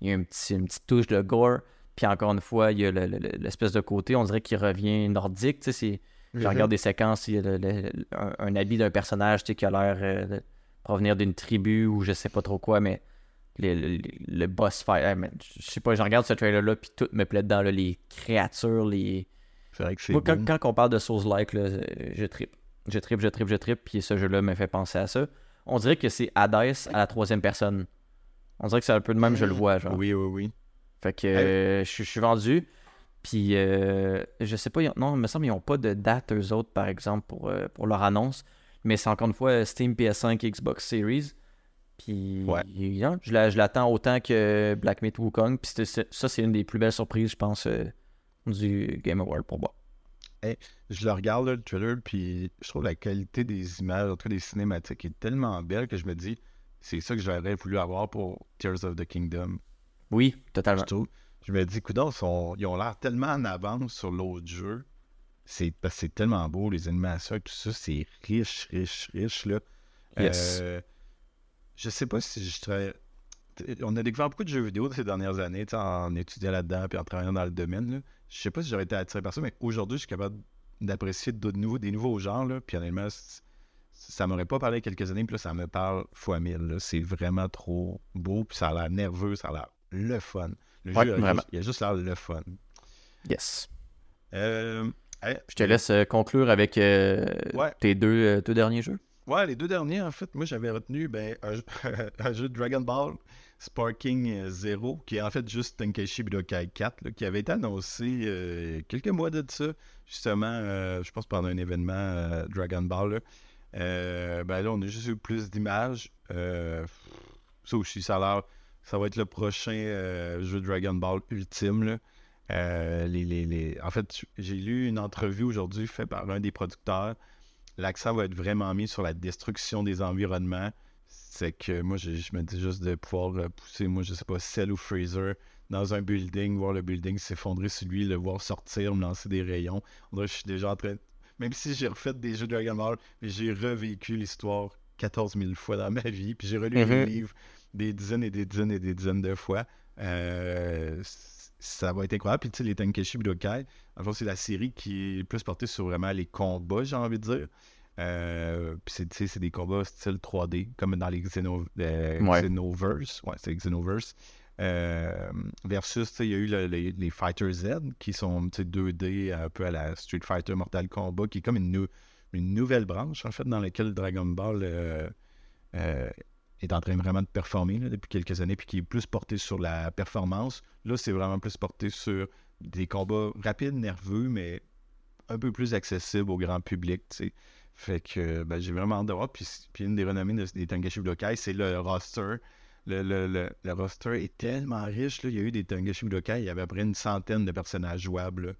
Il y a un petit, une petite touche de gore. Puis encore une fois, il y a le- le- le- l'espèce de côté, on dirait qu'il revient nordique. tu sais, Je regarde des séquences, il y a le- un, un habit d'un personnage tu sais, qui a l'air euh, de provenir d'une tribu ou je sais pas trop quoi, mais le, boss fight, man, je sais pas, je regarde ce trailer-là, puis tout me plaît dedans, là, les créatures, les... Vrai que Moi, quand, quand on parle de Souls-like, euh, je trippe. Je trippe, je trippe, je trippe, puis ce jeu-là me fait penser à ça. On dirait que c'est Hades à la troisième personne. On dirait que c'est un peu de même, je le vois, genre. Oui, oui, oui. Fait que euh, je, je suis vendu. Puis euh, je sais pas, non, il me semble qu'ils n'ont pas de date, eux autres, par exemple, pour, euh, pour leur annonce. Mais c'est encore une fois Steam, PS5, Xbox Series. Puis Ouais. je la- je l'attends autant que Black Myth Wukong. Puis ça, c'est une des plus belles surprises, je pense, euh, du Game Award pour moi. Je le regarde, là, le trailer, puis je trouve la qualité des images, en tout cas des cinématiques, est tellement belle que je me dis, c'est ça que j'aurais voulu avoir pour Tears of the Kingdom. Oui, Je totalement. trouve. Je me dis, coudonc, sont- ils ont l'air tellement en avance sur l'autre jeu. C'est parce que c'est tellement beau, les animations et tout ça, c'est riche, riche, riche, là. Yes. Euh, je sais pas si je serais... On a découvert beaucoup de jeux vidéo ces dernières années, en étudiant là-dedans puis en travaillant dans le domaine. Là. Je sais pas si j'aurais été attiré par ça, mais aujourd'hui, je suis capable d'apprécier de nouveaux, des nouveaux genres. Là, puis honnêtement, ça m'aurait pas parlé quelques années, puis là, ça me parle fois mille. C'est vraiment trop beau, puis ça a l'air nerveux, ça a l'air le fun. Le Ouais, jeu, a vraiment. juste- il a juste l'air le fun. Yes. Euh, hey, Je te laisse euh, conclure avec euh, Ouais. tes deux, euh, deux derniers jeux. Ouais, les deux derniers, en fait, moi j'avais retenu ben, un, jeu- un jeu de Dragon Ball Sparking Zero, qui est en fait juste Tenkaichi Budokai 4, là, qui avait été annoncé euh, quelques mois de ça, justement, euh, je pense pendant un événement euh, Dragon Ball. là. Euh, ben là, on a juste eu plus d'images. Euh, ça aussi, ça a l'air. Ça va être le prochain euh, jeu Dragon Ball ultime. là. Euh, les, les- les- En fait, j'ai lu une entrevue aujourd'hui faite par un des producteurs l'accent va être vraiment mis sur la destruction des environnements. C'est que moi, je, je me dis juste de pouvoir euh, pousser, moi, je sais pas, Cell ou Freezer dans un building, voir le building s'effondrer sur lui, le voir sortir, me lancer des rayons. Que je suis déjà en train. Même si j'ai refait des jeux de Dragon Ball, j'ai revécu l'histoire 14 000 fois dans ma vie, puis j'ai relu les Mhm. livres des dizaines et des dizaines et des dizaines de fois. Euh, ça va être incroyable. Puis tu sais, les Tenkeshi Budokai, en fait, c'est la série qui est plus portée sur vraiment les combats, j'ai envie de dire. Euh, puis c'est, tu sais, c'est des combats style 3D, comme dans les Xeno, euh, Ouais. Xenoverse. Ouais, c'est Xenoverse. Euh, versus, tu sais, il y a eu le- les, les Fighter Z qui sont tu sais, 2D, un peu à la Street Fighter Mortal Kombat, qui est comme une, une nouvelle branche, en fait, dans laquelle Dragon Ball est en train vraiment de performer depuis quelques années, puis qui est plus porté sur la performance. Là, c'est vraiment plus porté sur des combats rapides, nerveux, mais un peu plus accessibles au grand public, tu sais. Fait que ben, j'ai vraiment hâte de voir. Puis, puis une des renommées de- des Tangashi Budokai, c'est le roster. Le, le- le- le roster est tellement riche. Il y a eu des Tangashi Budokai, il y avait à peu près une centaine de personnages jouables.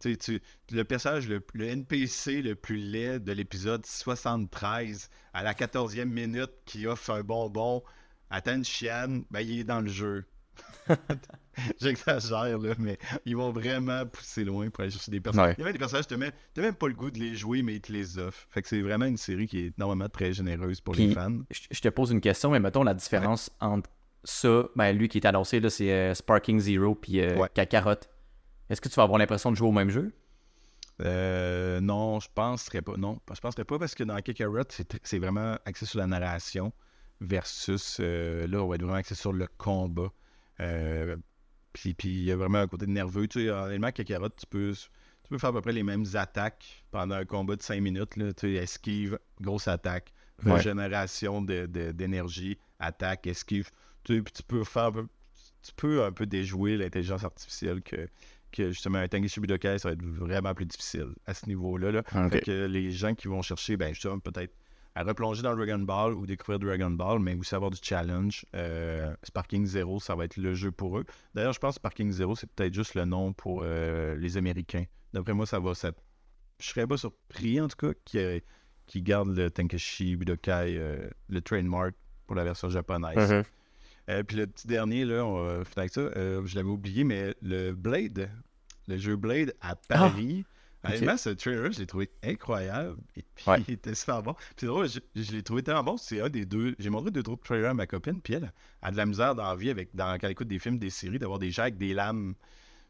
Tu sais, tu- le personnage, le, le NPC le plus laid de l'épisode 73, à la 14e minute, qui offre un bonbon à Tan-Chian, ben, il est dans le jeu. J'exagère, là, mais ils vont vraiment pousser loin pour aller chercher des personnages. Ouais. Il y a même des personnages, tu n'as même pas le goût de les jouer, mais ils te les offrent. Fait que c'est vraiment une série qui est normalement très généreuse pour les fans. Je te pose une question, mais mettons la différence entre ça, ben lui qui est annoncé, là, c'est euh, Sparking Zero puis euh, Ouais. Est-ce que tu vas avoir l'impression de jouer au même jeu? Euh, non, je penserais pas. Non, je penserais pas parce que dans Kakarot, c'est vraiment axé sur la narration versus euh, là, on va être vraiment axé sur le combat. Euh, puis il y a vraiment un côté nerveux. Tu sais, honnêtement, Kakarot, tu peux, tu peux faire à peu près les mêmes attaques pendant un combat de 5 minutes. Là, tu sais, esquive, grosse attaque, Ouais. régénération de- de- d'énergie, attaque, esquive. Tu sais, puis tu peux faire un peu, tu peux un peu déjouer l'intelligence artificielle que, que justement un Tangishi Budokai, ça va être vraiment plus difficile à ce niveau-là. Là. Fait que les gens qui vont chercher, ben justement, peut-être à replonger dans Dragon Ball ou découvrir Dragon Ball, mais aussi avoir du challenge. euh, Sparking Zero, ça va être le jeu pour eux. D'ailleurs, je pense que Sparking Zero, c'est peut-être juste le nom pour euh, les Américains. D'après moi, ça va. Ça... Je serais pas surpris, en tout cas, qu'ils qui gardent le Tankeshi Budokai, euh, le trademark pour la version japonaise. Mm-hmm. Puis le petit dernier, là, on va finir avec ça. je l'avais oublié, mais le Blade, le jeu Blade à Paris. ok. Honnêtement, ce trailer, je l'ai trouvé incroyable. Et puis, Ouais. il était super bon. C'est drôle, je, je l'ai trouvé tellement bon. C'est un des deux. J'ai montré deux autres trailers à ma copine, puis elle a de la misère dans la vie avec, dans, quand elle écoute des films, des séries, d'avoir des gens avec des lames.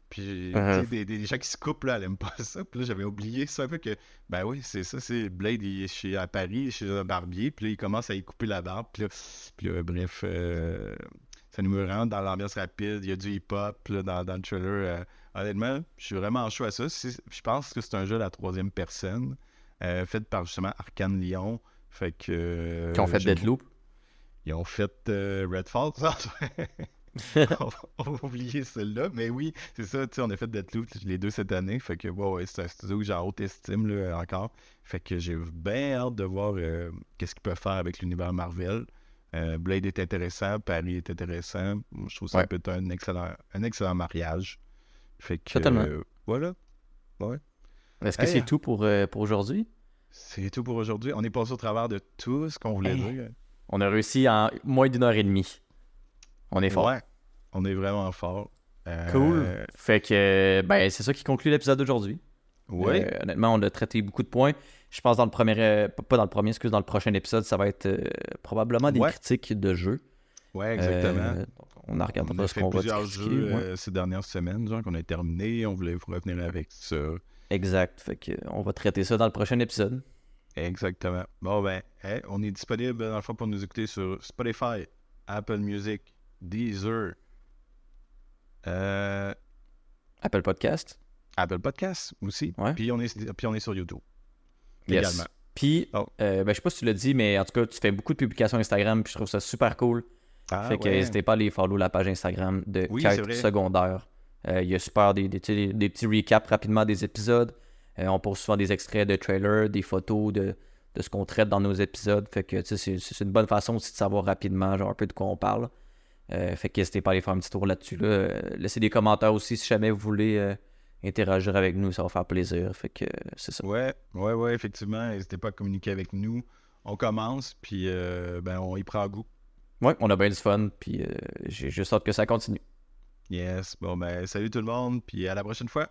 Puis, sais, Mhm. des, des- des gens qui se coupent, là, elle aime pas ça. Puis là, j'avais oublié ça un peu que, ben oui, c'est ça, c'est Blade, il est chez, à Paris, chez un barbier, puis là, il commence à y couper la barbe. Puis là, puis là, bref, euh, ça nous rentre dans l'ambiance rapide, il y a du hip-hop dans le trailer. euh, honnêtement, je suis vraiment chaud à ça. Je pense que c'est un jeu à la troisième personne, euh, fait par justement Arkane Lyon. Fait que. euh, Qui ont fait Deadloop. Ils ont fait euh, Redfall, ça. on, va, on va oublier celle-là, mais oui, c'est ça, tu sais, on a fait Deathloop les deux cette année, fait que ouais, c'est un studio que j'ai en haute estime là, encore, fait que j'ai bien hâte de voir euh, qu'est-ce qu'ils peuvent faire avec l'univers Marvel. Euh, Blade est intéressant, Paris est intéressant, je trouve ça Ouais. peut être un excellent, un excellent mariage. Fait que Totalement. euh, voilà, Est-ce que Hey. c'est tout pour, euh, pour aujourd'hui? c'est tout pour aujourd'hui. On est passé au travers de tout ce qu'on voulait Hey. dire. On a réussi en moins d'une heure et demie. On est fort. Ouais, on est vraiment fort. Euh, Cool. Fait que, ben, c'est ça qui conclut l'épisode d'aujourd'hui. Ouais. Euh, honnêtement, on a traité beaucoup de points. Je pense dans le premier, euh, pas- dans le premier, excuse, dans le prochain épisode, ça va être euh, probablement des Ouais. critiques de jeux. Ouais, exactement. On a regardé On a ce fait qu'on va plusieurs jeux ouais. euh, ces dernières semaines, genre qu'on a terminé. On voulait vous revenir avec ça. Exact. Fait que, on va traiter ça dans le prochain épisode. Exactement. Bon, ben, hey, on est disponible dans le fond pour nous écouter sur Spotify, Apple Music, Deezer, euh, Apple Podcast. Apple Podcasts aussi. Ouais. Puis, on est, puis on est sur YouTube. Yes. Également. Puis, Oh. euh, ben, je sais pas si tu l'as dit, mais en tout cas, tu fais beaucoup de publications Instagram, puis je trouve ça super cool. Ah, fait que ouais. n'hésitez pas à aller follow la page Instagram de Oui, Quête secondaire. Euh, Il y a super des, des, petits recaps rapidement des épisodes. Euh, on pose souvent des extraits de trailers, des photos de, de ce qu'on traite dans nos épisodes. Fait que c'est une bonne façon aussi de savoir rapidement genre un peu de quoi on parle. Euh, fait que n'hésitez pas à aller faire un petit tour là-dessus. Là. Laissez des commentaires aussi si jamais vous voulez interagir avec nous, ça va faire plaisir. Fait que c'est ça. Ouais, ouais, ouais, effectivement. N'hésitez pas à communiquer avec nous. On commence, puis ben, on y prend goût. Ouais, on a bien du fun, puis euh, j'ai juste hâte que ça continue. Yes. Bon, ben, salut tout le monde, puis à la prochaine fois.